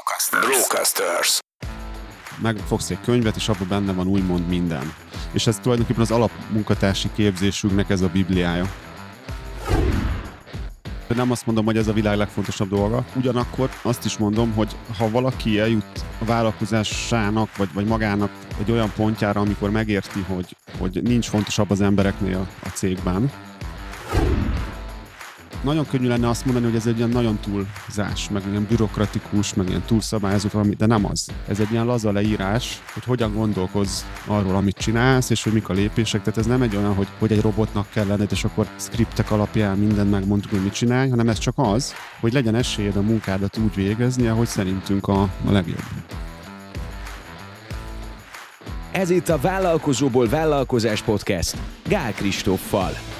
Brocasters. Brocasters. Megfogsz egy könyvet, és abban benne van úgymond minden. És ez tulajdonképpen az alapmunkatársi képzésünknek ez a bibliája. De nem azt mondom, hogy ez a világ legfontosabb dolga. Ugyanakkor azt is mondom, hogy ha valaki eljut a vállalkozásának, vagy, vagy magának egy olyan pontjára, amikor megérti, hogy, hogy nincs fontosabb az embereknél a cégben, nagyon könnyű lenne azt mondani, hogy ez egy ilyen nagyon túlzás, meg ilyen bürokratikus, meg ilyen túlszabályozott valami, de nem az. Ez egy ilyen laza leírás, hogy hogyan gondolkoz arról, amit csinálsz, és hogy mik a lépések. Tehát ez nem egy olyan, hogy, hogy egy robotnak kell lenned, és akkor skriptek alapján mindent megmondtuk, hogy mit csinálj, hanem ez csak az, hogy legyen esélyed a munkádat úgy végezni, ahogy szerintünk a, a legjobb. Ez itt a Vállalkozóból Vállalkozás Podcast Gál Kristóffal.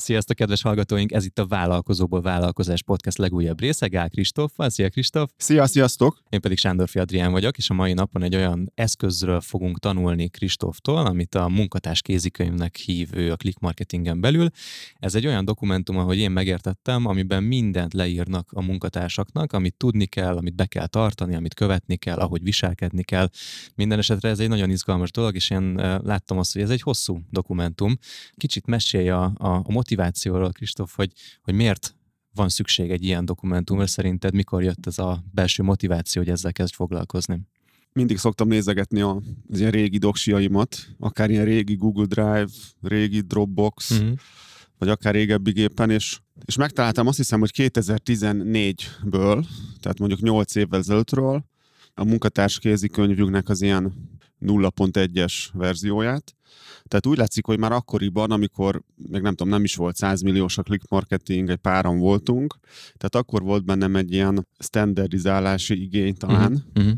Sziasztok, kedves hallgatóink! Ez itt a Vállalkozóból Vállalkozás Podcast legújabb része, Gál Kristóffal. Szia Kristóf! Szia, sziasztok! Én pedig Sándorfi Adrián vagyok, és a mai napon egy olyan eszközről fogunk tanulni Kristóftól, amit a munkatárs kézikönyvnek hív ő a click marketingen belül. Ez egy olyan dokumentum, ahogy én megértettem, amiben mindent leírnak a munkatársaknak, amit tudni kell, amit be kell tartani, amit követni kell, ahogy viselkedni kell. Minden esetre ez egy nagyon izgalmas dolog, és én láttam azt, hogy ez egy hosszú dokumentum. Kicsit mesélj a, a, a motivációról, Kristóf, hogy, hogy miért van szükség egy ilyen dokumentumra, szerinted mikor jött ez a belső motiváció, hogy ezzel kezd foglalkozni? Mindig szoktam nézegetni a, az ilyen régi doksiaimat, akár ilyen régi Google Drive, régi Dropbox, uh-huh. vagy akár régebbi gépen, és, és megtaláltam azt hiszem, hogy 2014-ből, tehát mondjuk 8 évvel ezelőttről, a munkatárs kézikönyvünknek az ilyen 0.1-es verzióját. Tehát úgy látszik, hogy már akkoriban, amikor még nem tudom, nem is volt 100 milliós a click marketing, egy páran voltunk, tehát akkor volt bennem egy ilyen standardizálási igény talán, uh-huh.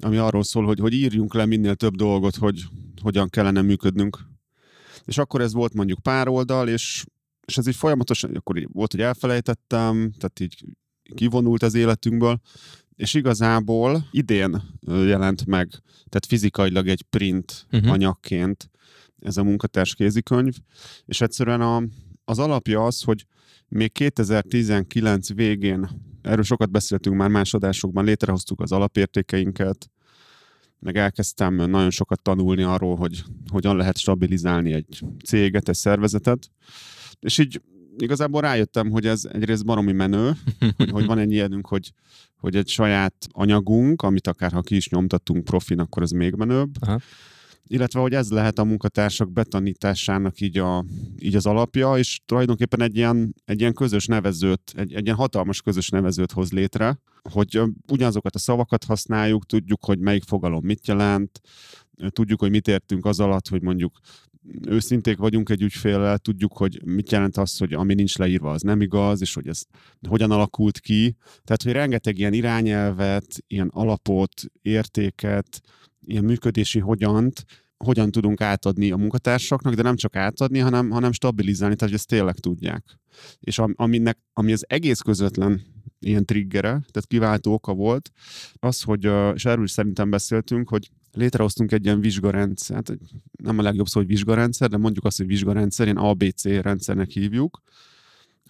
ami arról szól, hogy, hogy írjunk le minél több dolgot, hogy hogyan kellene működnünk. És akkor ez volt mondjuk pár oldal, és, és ez így folyamatosan, akkor így volt, hogy elfelejtettem, tehát így kivonult az életünkből, és igazából idén jelent meg, tehát fizikailag egy print uh-huh. anyagként ez a munkatárs kézikönyv, és egyszerűen a, az alapja az, hogy még 2019 végén, erről sokat beszéltünk már más adásokban, létrehoztuk az alapértékeinket, meg elkezdtem nagyon sokat tanulni arról, hogy hogyan lehet stabilizálni egy céget, egy szervezetet, és így igazából rájöttem, hogy ez egyrészt baromi menő, hogy, hogy van egy ilyenünk, hogy, hogy egy saját anyagunk, amit akár ha ki is nyomtattunk profin, akkor ez még menőbb. Aha. Illetve, hogy ez lehet a munkatársak betanításának így, a, így az alapja, és tulajdonképpen egy ilyen, egy ilyen közös nevezőt, egy, egy ilyen hatalmas közös nevezőt hoz létre, hogy ugyanazokat a szavakat használjuk, tudjuk, hogy melyik fogalom mit jelent, tudjuk, hogy mit értünk az alatt, hogy mondjuk őszinték vagyunk egy ügyféllel, tudjuk, hogy mit jelent az, hogy ami nincs leírva, az nem igaz, és hogy ez hogyan alakult ki. Tehát, hogy rengeteg ilyen irányelvet, ilyen alapot, értéket, ilyen működési hogyant, hogyan tudunk átadni a munkatársaknak, de nem csak átadni, hanem, hanem stabilizálni, tehát hogy ezt tényleg tudják. És aminek, ami az egész közvetlen ilyen triggere, tehát kiváltó oka volt, az, hogy, és erről is szerintem beszéltünk, hogy létrehoztunk egy ilyen vizsgarendszer, hát nem a legjobb szó, hogy vizsgarendszer, de mondjuk azt, hogy vizsgarendszer, ilyen ABC rendszernek hívjuk,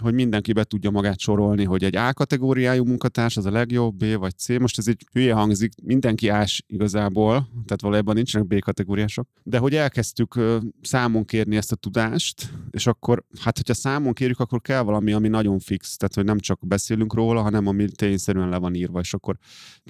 hogy mindenki be tudja magát sorolni, hogy egy A kategóriájú munkatárs az a legjobb, B vagy C. Most ez egy hülye hangzik, mindenki ás igazából, tehát valójában nincsenek B kategóriások. De hogy elkezdtük számon kérni ezt a tudást, és akkor, hát hogyha számon kérjük, akkor kell valami, ami nagyon fix, tehát hogy nem csak beszélünk róla, hanem ami tényszerűen le van írva, és akkor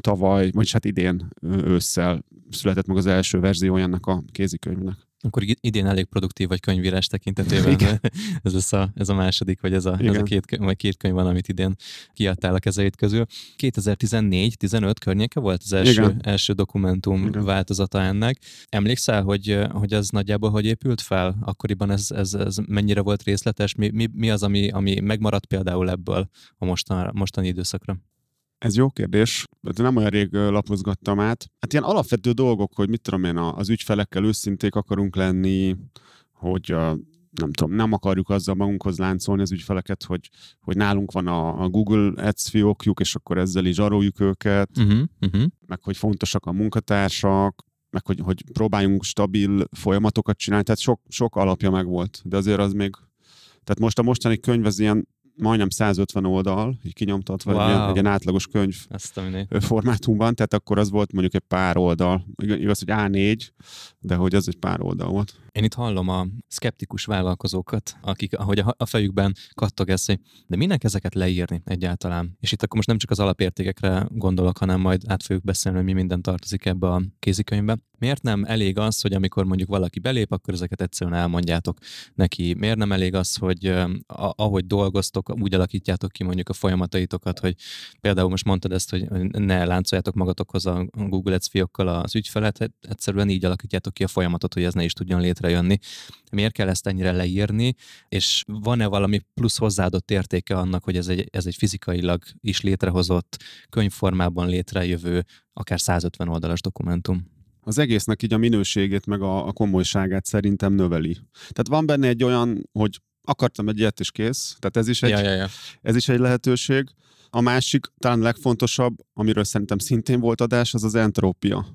tavaly, vagy hát idén ősszel született meg az első verziója ennek a kézikönyvnek. Akkor idén elég produktív vagy könyvírás tekintetében. Igen. ez, lesz a, ez a második, vagy ez a, ez a két, vagy két könyv van, amit idén kiadtál a kezeid közül. 2014-15 környéke volt az első, első dokumentum Igen. változata ennek. Emlékszel, hogy, hogy ez nagyjából hogy épült fel? Akkoriban ez, ez, ez mennyire volt részletes? Mi, mi, mi az, ami, ami megmaradt például ebből a mostan, mostani időszakra? Ez jó kérdés, de nem olyan rég lapozgattam át. Hát ilyen alapvető dolgok, hogy mit tudom én, az ügyfelekkel őszinték akarunk lenni, hogy nem tudom, nem akarjuk azzal magunkhoz láncolni az ügyfeleket, hogy, hogy nálunk van a, a Google Ads fiókjuk, és akkor ezzel is zsaroljuk őket, uh-huh, uh-huh. meg hogy fontosak a munkatársak, meg hogy, hogy próbáljunk stabil folyamatokat csinálni, tehát sok, sok alapja meg volt, de azért az még, tehát most a mostani könyv az ilyen majdnem 150 oldal, így kinyomtatva, wow. egy, ilyen, egy ilyen átlagos könyv formátumban, tehát akkor az volt mondjuk egy pár oldal. Igaz, hogy A4, de hogy az egy pár oldal volt. Én itt hallom a szkeptikus vállalkozókat, akik, ahogy a fejükben kattog ez, hogy de minek ezeket leírni egyáltalán? És itt akkor most nem csak az alapértékekre gondolok, hanem majd át fogjuk beszélni, hogy mi minden tartozik ebbe a kézikönyvbe. Miért nem elég az, hogy amikor mondjuk valaki belép, akkor ezeket egyszerűen elmondjátok neki? Miért nem elég az, hogy ahogy dolgoztok, úgy alakítjátok ki mondjuk a folyamataitokat, hogy például most mondtad ezt, hogy ne láncoljátok magatokhoz a Google Ads fiókkal az ügyfelet, hát egyszerűen így alakítjátok ki a folyamatot, hogy ez ne is tudjon létrejönni. Miért kell ezt ennyire leírni, és van-e valami plusz hozzáadott értéke annak, hogy ez egy, ez egy fizikailag is létrehozott, könyvformában létrejövő, akár 150 oldalas dokumentum? az egésznek így a minőségét, meg a, a komolyságát szerintem növeli. Tehát van benne egy olyan, hogy akartam egy ilyet, és kész. Tehát ez is egy, ja, ja, ja. Ez is egy lehetőség. A másik, talán legfontosabb, amiről szerintem szintén volt adás, az az entrópia.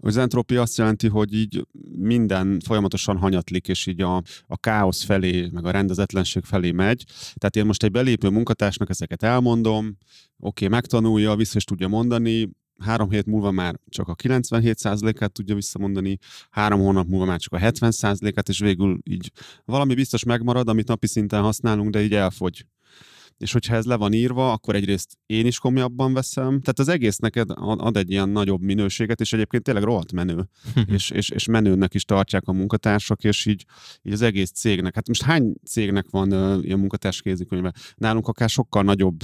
Az entrópia azt jelenti, hogy így minden folyamatosan hanyatlik, és így a, a káosz felé, meg a rendezetlenség felé megy. Tehát én most egy belépő munkatársnak ezeket elmondom, oké, okay, megtanulja, vissza is tudja mondani, három hét múlva már csak a 97%-át tudja visszamondani, három hónap múlva már csak a 70%-át, és végül így valami biztos megmarad, amit napi szinten használunk, de így elfogy és hogyha ez le van írva, akkor egyrészt én is komolyabban veszem, tehát az egész neked ad egy ilyen nagyobb minőséget, és egyébként tényleg rohadt menő, és, és, és menőnek is tartják a munkatársak, és így, így az egész cégnek. Hát most hány cégnek van uh, ilyen munkatárs kézikönyve? Nálunk akár sokkal nagyobb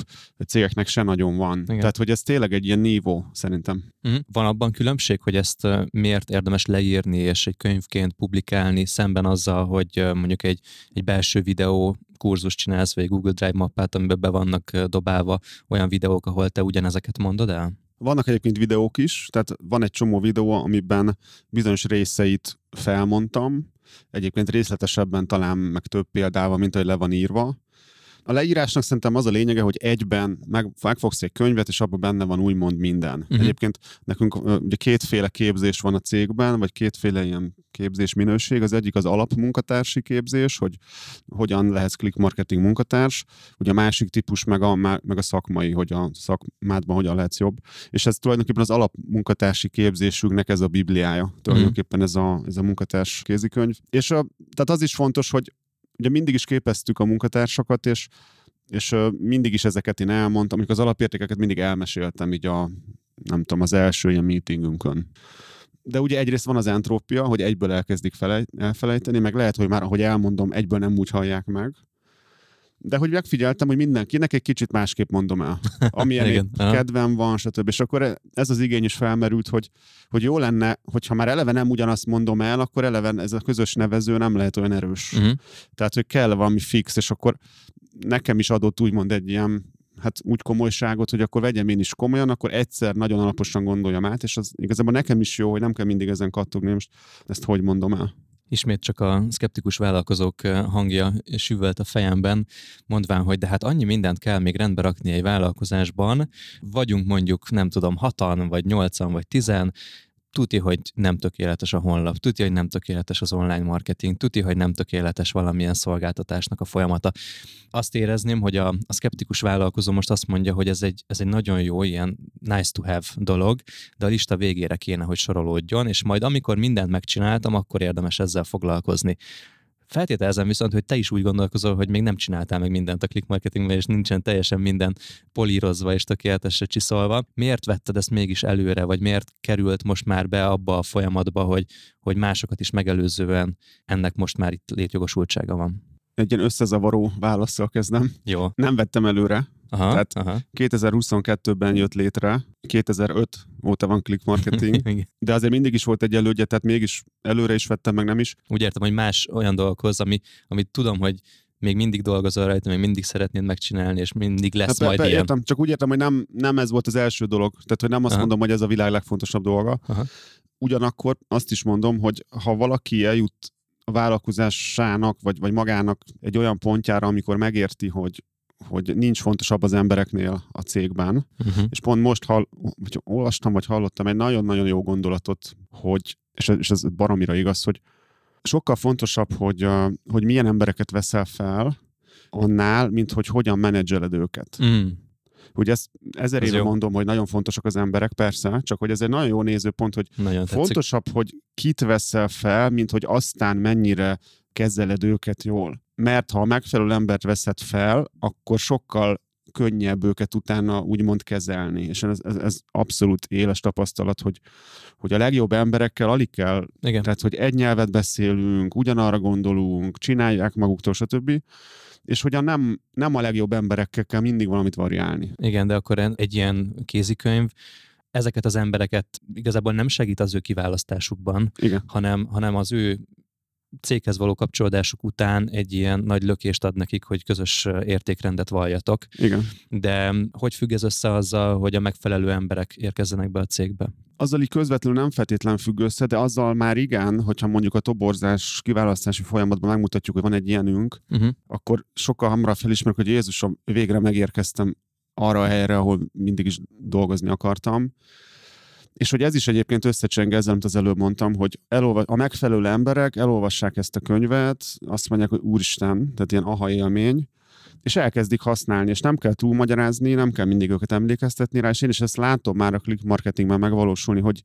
cégeknek se nagyon van. Igen. Tehát, hogy ez tényleg egy ilyen nívó, szerintem. Uh-huh. Van abban különbség, hogy ezt uh, miért érdemes leírni, és egy könyvként publikálni, szemben azzal, hogy uh, mondjuk egy, egy belső videó kurzus csinálsz, vagy Google Drive mappát, amiben be vannak dobálva olyan videók, ahol te ugyanezeket mondod el? Vannak egyébként videók is, tehát van egy csomó videó, amiben bizonyos részeit felmondtam, egyébként részletesebben talán meg több példával, mint ahogy le van írva, a leírásnak szerintem az a lényege, hogy egyben meg, megfogsz egy könyvet, és abban benne van úgymond minden. Uh-huh. Egyébként nekünk ugye kétféle képzés van a cégben, vagy kétféle ilyen képzés minőség. Az egyik az alapmunkatársi képzés, hogy hogyan lehetsz click marketing munkatárs, ugye a másik típus meg a, meg a szakmai, hogy a szakmádban hogyan lehetsz jobb. És ez tulajdonképpen az alapmunkatársi képzésünknek ez a bibliája, tulajdonképpen ez a, ez a munkatárs kézikönyv. És a, tehát az is fontos, hogy ugye mindig is képeztük a munkatársakat, és, és mindig is ezeket én elmondtam, amikor az alapértékeket mindig elmeséltem így a, nem tudom, az első ilyen meetingünkön. De ugye egyrészt van az entrópia, hogy egyből elkezdik elfelejteni, meg lehet, hogy már ahogy elmondom, egyből nem úgy hallják meg de hogy megfigyeltem, hogy mindenkinek egy kicsit másképp mondom el. Amilyen Igen, kedvem van, stb. És akkor ez az igény is felmerült, hogy, hogy jó lenne, hogyha már eleve nem ugyanazt mondom el, akkor eleve ez a közös nevező nem lehet olyan erős. Uh-huh. Tehát, hogy kell valami fix, és akkor nekem is adott úgymond egy ilyen hát úgy komolyságot, hogy akkor vegyem én is komolyan, akkor egyszer nagyon alaposan gondoljam át, és az igazából nekem is jó, hogy nem kell mindig ezen kattogni, most ezt hogy mondom el. Ismét csak a szkeptikus vállalkozók hangja süvölt a fejemben, mondván, hogy de hát annyi mindent kell még rendbe rakni egy vállalkozásban, vagyunk mondjuk, nem tudom, hatan, vagy nyolcan, vagy tizen, tuti, hogy nem tökéletes a honlap, tuti, hogy nem tökéletes az online marketing, tuti, hogy nem tökéletes valamilyen szolgáltatásnak a folyamata. Azt érezném, hogy a, a szkeptikus vállalkozó most azt mondja, hogy ez egy, ez egy nagyon jó, ilyen nice to have dolog, de a lista végére kéne, hogy sorolódjon, és majd amikor mindent megcsináltam, akkor érdemes ezzel foglalkozni. Feltételezem viszont, hogy te is úgy gondolkozol, hogy még nem csináltál meg mindent a click marketingben, és nincsen teljesen minden polírozva és tökéletesre csiszolva. Miért vetted ezt mégis előre, vagy miért került most már be abba a folyamatba, hogy, hogy másokat is megelőzően ennek most már itt létjogosultsága van? Egy ilyen összezavaró válaszsal kezdem. Jó. Nem vettem előre, Aha, Tehát aha. 2022-ben jött létre, 2005 óta van click marketing, de azért mindig is volt egy elődje, tehát mégis előre is vettem, meg nem is. Úgy értem, hogy más olyan dolgokhoz, ami, amit tudom, hogy még mindig dolgozol rajta, még mindig szeretnéd megcsinálni, és mindig lesz hát, majd be, ilyen. Értem, csak úgy értem, hogy nem, nem ez volt az első dolog. Tehát, hogy nem azt Aha. mondom, hogy ez a világ legfontosabb dolga. Aha. Ugyanakkor azt is mondom, hogy ha valaki eljut a vállalkozásának, vagy, vagy magának egy olyan pontjára, amikor megérti, hogy, hogy nincs fontosabb az embereknél a cégben. Uh-huh. És pont most hall, vagy olvastam, vagy hallottam egy nagyon-nagyon jó gondolatot, hogy, és ez, és ez baromira igaz, hogy sokkal fontosabb, hogy, hogy milyen embereket veszel fel annál, mint hogy hogyan menedzseled őket. Mm. Ugye ezt ezer éve mondom, hogy nagyon fontosak az emberek, persze, csak hogy ez egy nagyon jó nézőpont, hogy nagyon fontosabb, tetszik. hogy kit veszel fel, mint hogy aztán mennyire kezeled őket jól. Mert ha a megfelelő embert veszed fel, akkor sokkal könnyebb őket utána úgymond kezelni. És ez, ez, ez abszolút éles tapasztalat, hogy, hogy a legjobb emberekkel alig kell, Igen. tehát hogy egy nyelvet beszélünk, ugyanarra gondolunk, csinálják maguktól, stb és hogy a nem, nem a legjobb emberekkel kell mindig valamit variálni. Igen, de akkor egy ilyen kézikönyv ezeket az embereket igazából nem segít az ő kiválasztásukban, Igen. Hanem, hanem az ő céghez való kapcsolódásuk után egy ilyen nagy lökést ad nekik, hogy közös értékrendet valljatok. Igen. De hogy függ ez össze azzal, hogy a megfelelő emberek érkezzenek be a cégbe? Azzal így közvetlenül nem feltétlen függ össze, de azzal már igen, hogyha mondjuk a toborzás kiválasztási folyamatban megmutatjuk, hogy van egy ilyenünk, uh-huh. akkor sokkal hamarabb felismerjük, hogy Jézusom, végre megérkeztem arra a helyre, ahol mindig is dolgozni akartam és hogy ez is egyébként összecseng ezzel, amit az előbb mondtam, hogy elolva- a megfelelő emberek elolvassák ezt a könyvet, azt mondják, hogy úristen, tehát ilyen aha élmény, és elkezdik használni, és nem kell túlmagyarázni, nem kell mindig őket emlékeztetni rá, és én is ezt látom már a click marketingben megvalósulni, hogy,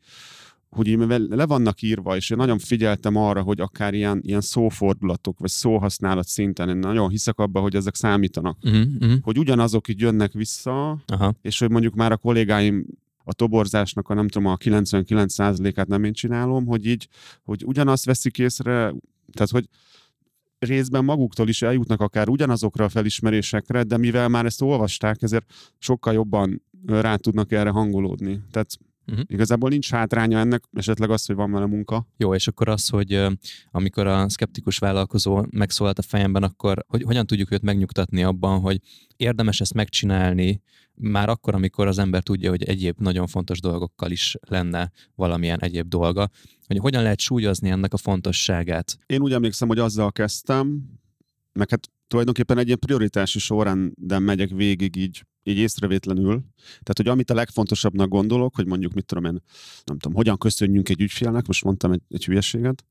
hogy le vannak írva, és én nagyon figyeltem arra, hogy akár ilyen, ilyen szófordulatok, vagy szóhasználat szinten, én nagyon hiszek abba, hogy ezek számítanak. Uh-huh, uh-huh. Hogy ugyanazok így jönnek vissza, Aha. és hogy mondjuk már a kollégáim a toborzásnak a nem tudom, a 99%-át nem én csinálom, hogy így, hogy ugyanazt veszik észre, tehát hogy részben maguktól is eljutnak akár ugyanazokra a felismerésekre, de mivel már ezt olvasták, ezért sokkal jobban rá tudnak erre hangolódni. Tehát Uh-huh. Igazából nincs hátránya ennek, esetleg az, hogy van vele munka. Jó, és akkor az, hogy amikor a szkeptikus vállalkozó megszólalt a fejemben, akkor hogy, hogyan tudjuk őt megnyugtatni abban, hogy érdemes ezt megcsinálni, már akkor, amikor az ember tudja, hogy egyéb nagyon fontos dolgokkal is lenne valamilyen egyéb dolga, hogy hogyan lehet súlyozni ennek a fontosságát. Én úgy emlékszem, hogy azzal kezdtem, meg hát tulajdonképpen egy ilyen prioritási sorrenden megyek végig így, így észrevétlenül. Tehát, hogy amit a legfontosabbnak gondolok, hogy mondjuk, mit tudom én, nem tudom, hogyan köszönjünk egy ügyfélnek, most mondtam egy, egy hülyeséget,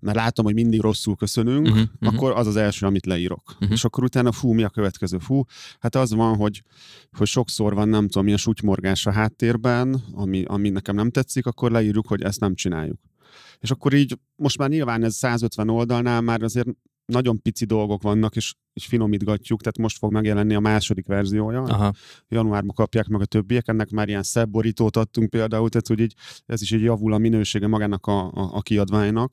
mert látom, hogy mindig rosszul köszönünk, uh-huh, uh-huh. akkor az az első, amit leírok. Uh-huh. És akkor utána, fú, mi a következő? Fú, hát az van, hogy, hogy sokszor van, nem tudom, milyen sutymorgás a háttérben, ami, ami nekem nem tetszik, akkor leírjuk, hogy ezt nem csináljuk. És akkor így, most már nyilván ez 150 oldalnál már azért nagyon pici dolgok vannak, és, és finomítgatjuk, tehát most fog megjelenni a második verziója. Aha. Januárban kapják meg a többiek, ennek már ilyen szebb borítót adtunk például, tehát hogy így, ez is így javul a minősége magának a, a, a kiadványnak.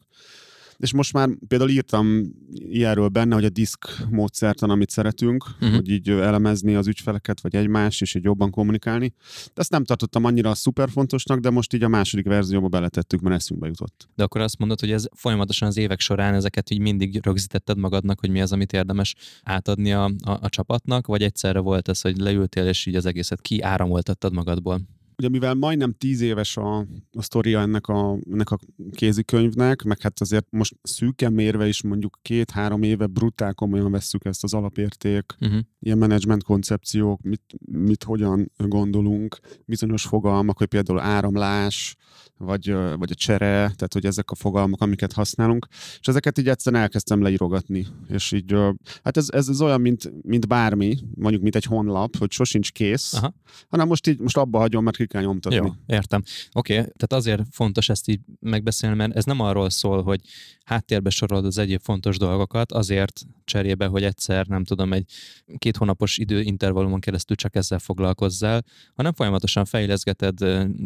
És most már például írtam ilyenről benne, hogy a diszk módszertan, amit szeretünk, uh-huh. hogy így elemezni az ügyfeleket, vagy egymást, és így jobban kommunikálni. De ezt nem tartottam annyira szuper fontosnak, de most így a második verzióba beletettük, mert eszünkbe jutott. De akkor azt mondod, hogy ez folyamatosan az évek során ezeket így mindig rögzítetted magadnak, hogy mi az, amit érdemes átadni a, a, a csapatnak, vagy egyszerre volt ez, hogy leültél, és így az egészet kiáramoltattad magadból? Ugye mivel majdnem tíz éves a, a sztoria ennek a, ennek a kézikönyvnek, meg hát azért most szűken mérve is mondjuk két-három éve brutál komolyan vesszük ezt az alapérték, uh-huh. ilyen menedzsment koncepciók, mit, mit hogyan gondolunk, bizonyos fogalmak, hogy például áramlás, vagy, vagy a csere, tehát hogy ezek a fogalmak, amiket használunk, és ezeket így egyszerűen elkezdtem leírogatni, és így, hát ez, ez, ez olyan, mint, mint bármi, mondjuk, mint egy honlap, hogy sosincs kész, Aha. hanem most így, most abba hagyom, mert ki kell nyomtatni. Jó, értem. Oké, okay, tehát azért fontos ezt így megbeszélni, mert ez nem arról szól, hogy háttérbe sorolod az egyéb fontos dolgokat, azért cserébe, hogy egyszer, nem tudom, egy két hónapos időintervallumon keresztül csak ezzel foglalkozzál, hanem folyamatosan fejleszgeted,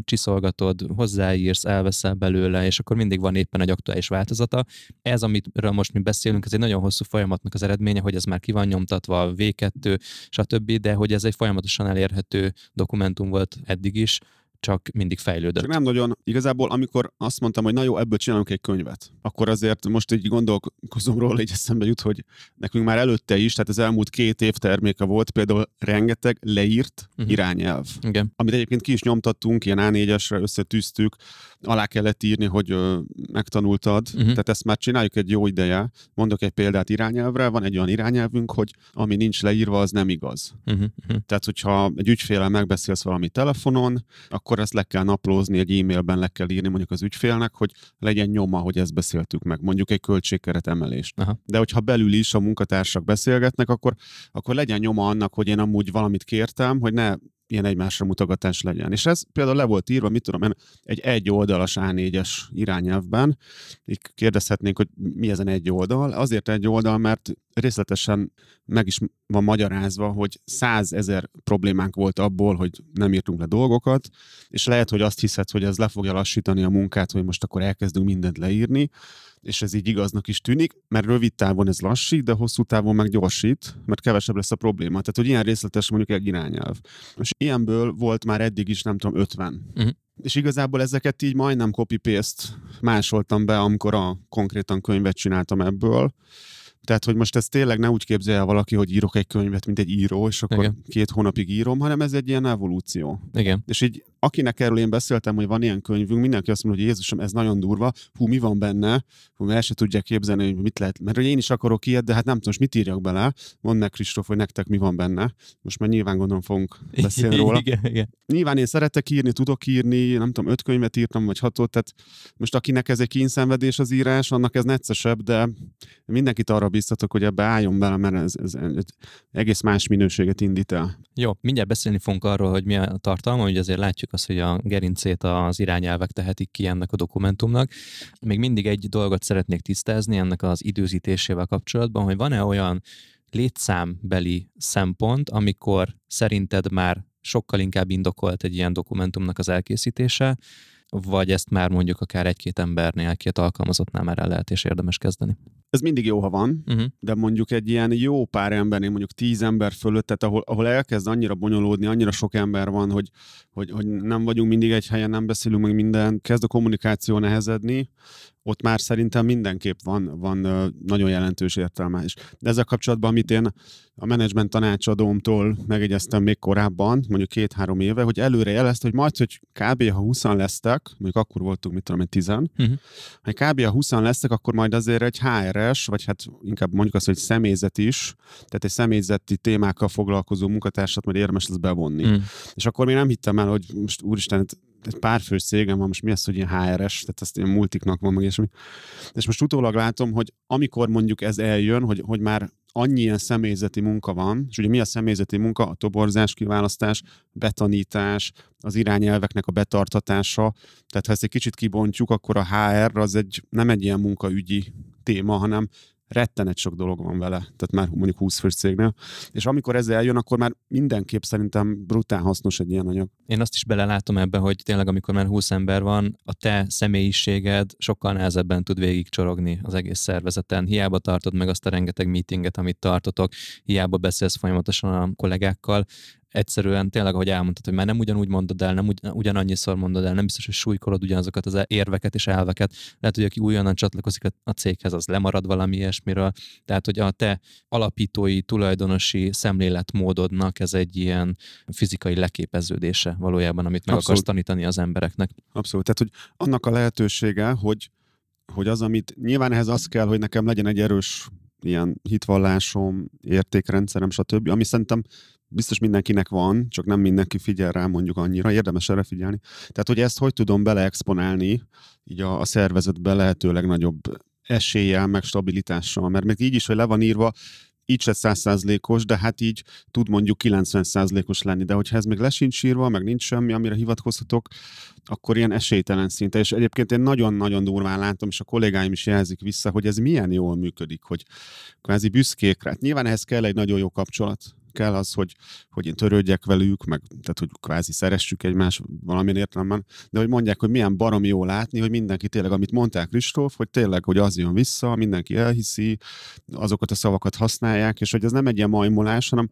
csiszolgatod, hozzáírsz, elveszel belőle, és akkor mindig van éppen egy aktuális változata. Ez, amiről most mi beszélünk, ez egy nagyon hosszú folyamatnak az eredménye, hogy ez már ki van nyomtatva, V2, stb., de hogy ez egy folyamatosan elérhető dokumentum volt eddig is, English csak mindig fejlődött. Csak nem nagyon, igazából amikor azt mondtam, hogy na jó, ebből csinálunk egy könyvet, akkor azért most így gondolkozom róla, így eszembe jut, hogy nekünk már előtte is, tehát az elmúlt két év terméke volt például rengeteg leírt uh-huh. irányelv. Igen. Amit egyébként ki is nyomtattunk, ilyen A4-esre összetűztük, alá kellett írni, hogy ö, megtanultad, uh-huh. tehát ezt már csináljuk egy jó ideje. Mondok egy példát irányelvre, van egy olyan irányelvünk, hogy ami nincs leírva, az nem igaz. Uh-huh. Tehát, hogyha egy ügyfélel megbeszélsz valami telefonon, akkor ezt le kell naplózni, egy e-mailben le kell írni mondjuk az ügyfélnek, hogy legyen nyoma, hogy ezt beszéltük meg, mondjuk egy költségkeret emelést. Aha. De hogyha belül is a munkatársak beszélgetnek, akkor, akkor legyen nyoma annak, hogy én amúgy valamit kértem, hogy ne ilyen egymásra mutogatás legyen. És ez például le volt írva, mit tudom én, egy egy oldalas A4-es irányelvben. Így kérdezhetnénk, hogy mi ezen egy oldal. Azért egy oldal, mert részletesen meg is van magyarázva, hogy százezer problémánk volt abból, hogy nem írtunk le dolgokat, és lehet, hogy azt hiszed, hogy ez le fogja lassítani a munkát, hogy most akkor elkezdünk mindent leírni, és ez így igaznak is tűnik, mert rövid távon ez lassít, de hosszú távon meg gyorsít, mert kevesebb lesz a probléma. Tehát, hogy ilyen részletes mondjuk egy irányelv. És ilyenből volt már eddig is, nem tudom, 50. Uh-huh. És igazából ezeket így majdnem copy-paste másoltam be, amikor a konkrétan könyvet csináltam ebből. Tehát, hogy most ez tényleg ne úgy képzelje el valaki, hogy írok egy könyvet, mint egy író, és akkor Igen. két hónapig írom, hanem ez egy ilyen evolúció. Igen. És így akinek erről én beszéltem, hogy van ilyen könyvünk, mindenki azt mondja, hogy Jézusom, ez nagyon durva, hú, mi van benne, hú, el se tudják képzelni, hogy mit lehet, mert hogy én is akarok ilyet, de hát nem tudom, mit írjak bele, mondd meg Kristóf, hogy nektek mi van benne. Most már nyilván gondolom fogunk beszélni róla. Igen, igen. Nyilván én szeretek írni, tudok írni, nem tudom, öt könyvet írtam, vagy hatot, tehát most akinek ez egy kényszenvedés az írás, annak ez neccesebb, de mindenkit arra biztatok, hogy ebbe álljon bele, mert ez, ez, ez egész más minőséget indít el. Jó, mindjárt beszélni fogunk arról, hogy mi a tartalma, hogy azért látjuk azt, hogy a gerincét az irányelvek tehetik ki ennek a dokumentumnak. Még mindig egy dolgot szeretnék tisztázni ennek az időzítésével kapcsolatban, hogy van-e olyan létszámbeli szempont, amikor szerinted már sokkal inkább indokolt egy ilyen dokumentumnak az elkészítése, vagy ezt már mondjuk akár egy-két embernél, két alkalmazottnál már el lehet és érdemes kezdeni. Ez mindig jó, ha van, Uh-huh. de mondjuk egy ilyen jó pár embernél, mondjuk tíz ember fölött, tehát ahol, ahol elkezd annyira bonyolódni, annyira sok ember van, hogy, hogy, hogy nem vagyunk mindig egy helyen, nem beszélünk meg mindent, kezd a kommunikáció nehezedni, ott már szerintem mindenképp van, van nagyon jelentős értelme is. De ezzel kapcsolatban, amit én a menedzsment tanácsadómtól megegyeztem még korábban, mondjuk két-három éve, hogy előre jelezte, hogy majd, hogy kb. ha 20 lesztek, mondjuk akkor voltunk, mit tudom, egy 10 Uh-huh. ha kb. ha 20 lesztek, akkor majd azért egy HR-es, vagy hát inkább mondjuk azt, hogy személyzet is, tehát egy személyzeti témákkal foglalkozó munkatársat majd érdemes lesz bevonni. Uh-huh. És akkor még nem hittem el, hogy most úristen, egy párfős cégem van, most mi az, hogy ilyen HR-es, tehát ezt ilyen multiknak van meg, és, mi. és most utólag látom, hogy amikor mondjuk ez eljön, hogy, hogy már annyi ilyen személyzeti munka van, és ugye mi a személyzeti munka? A toborzás, kiválasztás, betanítás, az irányelveknek a betartatása. Tehát ha ezt egy kicsit kibontjuk, akkor a HR az egy, nem egy ilyen munkaügyi téma, hanem rettenet sok dolog van vele, tehát már mondjuk 20 fős cégnél. És amikor ez eljön, akkor már mindenképp szerintem brutál hasznos egy ilyen anyag. Én azt is belelátom ebbe, hogy tényleg amikor már 20 ember van, a te személyiséged sokkal nehezebben tud végigcsorogni az egész szervezeten. Hiába tartod meg azt a rengeteg meetinget, amit tartotok, hiába beszélsz folyamatosan a kollégákkal, egyszerűen tényleg, ahogy elmondtad, hogy már nem ugyanúgy mondod el, nem ugy, ugyanannyiszor mondod el, nem biztos, hogy súlykolod ugyanazokat az érveket és elveket. Lehet, hogy aki újonnan csatlakozik a- a céghez, az lemarad valami ilyesmiről. Tehát, hogy a te alapítói, tulajdonosi szemléletmódodnak ez egy ilyen fizikai leképeződése valójában, amit meg Abszolút. akarsz tanítani az embereknek. Abszolút. Tehát, hogy annak a lehetősége, hogy, hogy az, amit nyilván ehhez az kell, hogy nekem legyen egy erős ilyen hitvallásom, értékrendszerem, stb., ami szerintem biztos mindenkinek van, csak nem mindenki figyel rá mondjuk annyira, érdemes erre figyelni. Tehát, hogy ezt hogy tudom beleexponálni így a, a szervezetbe lehetőleg nagyobb eséllyel, meg stabilitással, mert még így is, hogy le van írva, így se százszázalékos, de hát így tud mondjuk 90 százalékos lenni, de hogyha ez még le sincs írva, meg nincs semmi, amire hivatkozhatok, akkor ilyen esélytelen szinte. És egyébként én nagyon-nagyon durván látom, és a kollégáim is jelzik vissza, hogy ez milyen jól működik, hogy kvázi büszkék rá. Nyilván ehhez kell egy nagyon jó kapcsolat, kell az, hogy, hogy én törődjek velük, meg tehát, hogy kvázi szeressük egymást valamilyen értelemben, de hogy mondják, hogy milyen baromi jó látni, hogy mindenki tényleg, amit mondták Kristóf, hogy tényleg, hogy az jön vissza, mindenki elhiszi, azokat a szavakat használják, és hogy ez nem egy ilyen majmolás, hanem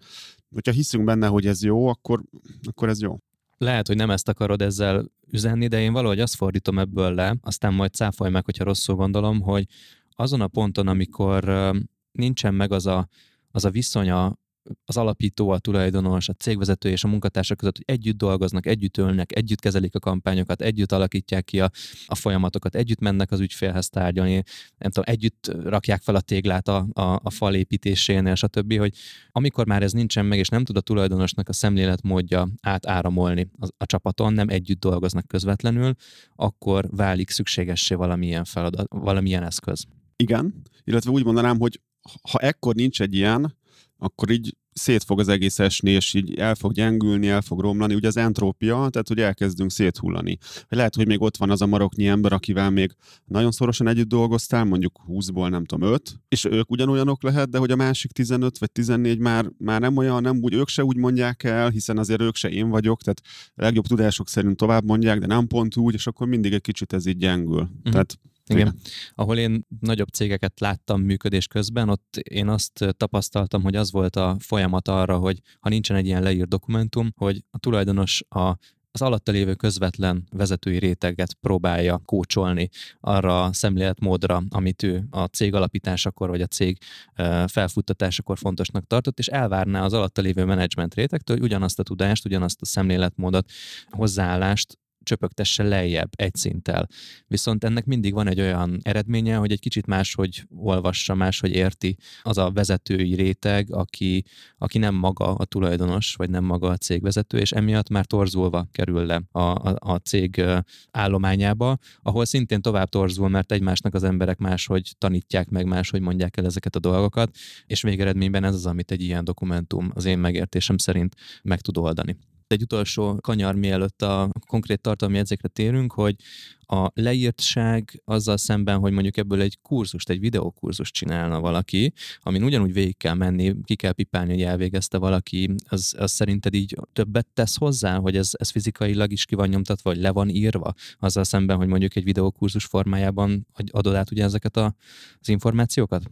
hogyha hiszünk benne, hogy ez jó, akkor, akkor ez jó. lehet, hogy nem ezt akarod ezzel üzenni, de én valahogy azt fordítom ebből le, aztán majd cáfolj meg, hogyha rosszul gondolom, hogy azon a ponton, amikor nincsen meg az a, az a viszonya az alapító, a tulajdonos, a cégvezető és a munkatársak között, hogy együtt dolgoznak, együtt ölnek, együtt kezelik a kampányokat, együtt alakítják ki a, a folyamatokat, együtt mennek az ügyfélhez tárgyalni, nem tudom, együtt rakják fel a téglát a, a, a fal építésénél, stb., hogy amikor már ez nincsen meg, és nem tud a tulajdonosnak a szemléletmódja átáramolni a, a csapaton, nem együtt dolgoznak közvetlenül, akkor válik szükségessé valamilyen feladat, valamilyen eszköz. Igen, illetve úgy mondanám, hogy ha ekkor nincs egy ilyen, akkor így szét fog az egész esni, és így el fog gyengülni, el fog romlani. Ugye az entrópia, tehát hogy elkezdünk széthullani. Lehet, hogy még ott van az a maroknyi ember, akivel még nagyon szorosan együtt dolgoztál, mondjuk 20-ból nem tudom 5, és ők ugyanolyanok lehet, de hogy a másik 15 vagy 14 már, már nem olyan, nem úgy, ők se úgy mondják el, hiszen azért ők se én vagyok, tehát a legjobb tudások szerint tovább mondják, de nem pont úgy, és akkor mindig egy kicsit ez így gyengül. Mm. Tehát igen. Ahol én nagyobb cégeket láttam működés közben, ott én azt tapasztaltam, hogy az volt a folyamat arra, hogy ha nincsen egy ilyen leírt dokumentum, hogy a tulajdonos a az alatta lévő közvetlen vezetői réteget próbálja kócsolni arra a szemléletmódra, amit ő a cég alapításakor vagy a cég felfuttatásakor fontosnak tartott, és elvárná az alatta lévő menedzsment rétegtől, hogy ugyanazt a tudást, ugyanazt a szemléletmódot, hozzáállást csöpögtesse lejjebb egy szinttel. Viszont ennek mindig van egy olyan eredménye, hogy egy kicsit máshogy olvassa, máshogy érti az a vezetői réteg, aki, aki nem maga a tulajdonos, vagy nem maga a cégvezető, és emiatt már torzulva kerül le a, a, a cég állományába, ahol szintén tovább torzul, mert egymásnak az emberek máshogy tanítják meg, máshogy mondják el ezeket a dolgokat, és végeredményben ez az, amit egy ilyen dokumentum az én megértésem szerint meg tud oldani egy utolsó kanyar, mielőtt a konkrét tartalmi jegyzékre térünk, hogy a leírtság azzal szemben, hogy mondjuk ebből egy kurzust, egy videókurzust csinálna valaki, amin ugyanúgy végig kell menni, ki kell pipálni, hogy elvégezte valaki, az, az szerinted így többet tesz hozzá, hogy ez, ez fizikailag is ki van nyomtatva, vagy le van írva, azzal szemben, hogy mondjuk egy videókurzus formájában adod át ugye ezeket a, az információkat?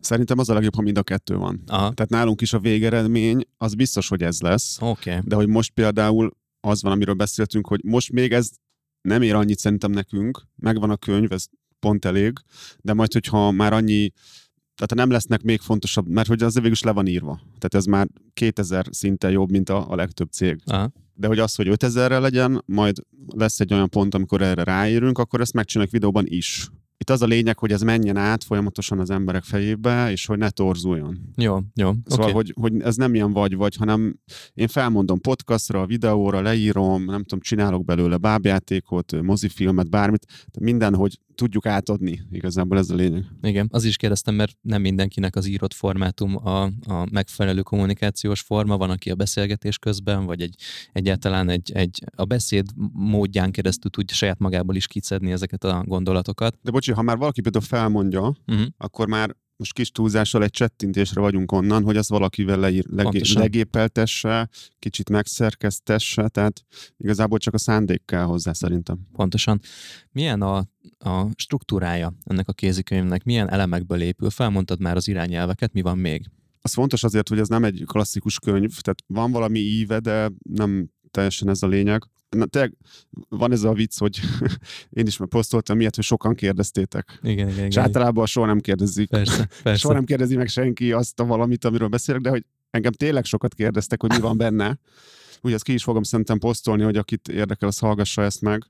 Szerintem az a legjobb, ha mind a kettő van. Aha. Tehát nálunk is a végeredmény, az biztos, hogy ez lesz. Okay. De hogy most például az van, amiről beszéltünk, hogy most még ez nem ér annyit szerintem nekünk, megvan a könyv, ez pont elég, de majd, hogyha már annyi, tehát nem lesznek még fontosabb, mert hogy az végül is le van írva. Tehát ez már 2000 szinten jobb, mint a, a legtöbb cég. Aha. De hogy az, hogy 5000-re legyen, majd lesz egy olyan pont, amikor erre ráérünk, akkor ezt megcsináljuk videóban is. Itt az a lényeg, hogy ez menjen át folyamatosan az emberek fejébe, és hogy ne torzuljon. Jó, jó. Szóval, okay. hogy, hogy ez nem ilyen vagy-vagy, hanem én felmondom podcastra, videóra, leírom, nem tudom, csinálok belőle bábjátékot, mozifilmet, bármit, minden, hogy tudjuk átadni. Igazából ez a lényeg. Igen, az is kérdeztem, mert nem mindenkinek az írott formátum a, a megfelelő kommunikációs forma, van, aki a beszélgetés közben, vagy egy, egyáltalán egy, egy a beszéd módján keresztül tudja saját magából is kicedni ezeket a gondolatokat. De bocsi, ha már valaki például felmondja, uh-huh. akkor már most kis túlzással egy csettintésre vagyunk onnan, hogy az valakivel leír, legé, legépeltesse, kicsit megszerkesztesse, tehát igazából csak a szándék kell hozzá szerintem. Pontosan. Milyen a, a struktúrája ennek a kézikönyvnek? Milyen elemekből épül? Felmondtad már az irányelveket, mi van még? Az fontos azért, hogy ez nem egy klasszikus könyv, tehát van valami íve, de nem teljesen ez a lényeg. Na, tényleg van ez a vicc, hogy én is már posztoltam ilyet, hogy sokan kérdeztétek. Igen, igen, És általában soha nem kérdezik. Persze, persze. Soha nem kérdezi meg senki azt a valamit, amiről beszélek, de hogy engem tényleg sokat kérdeztek, hogy mi van benne. Úgyhogy ezt ki is fogom szerintem posztolni, hogy akit érdekel, az hallgassa ezt meg.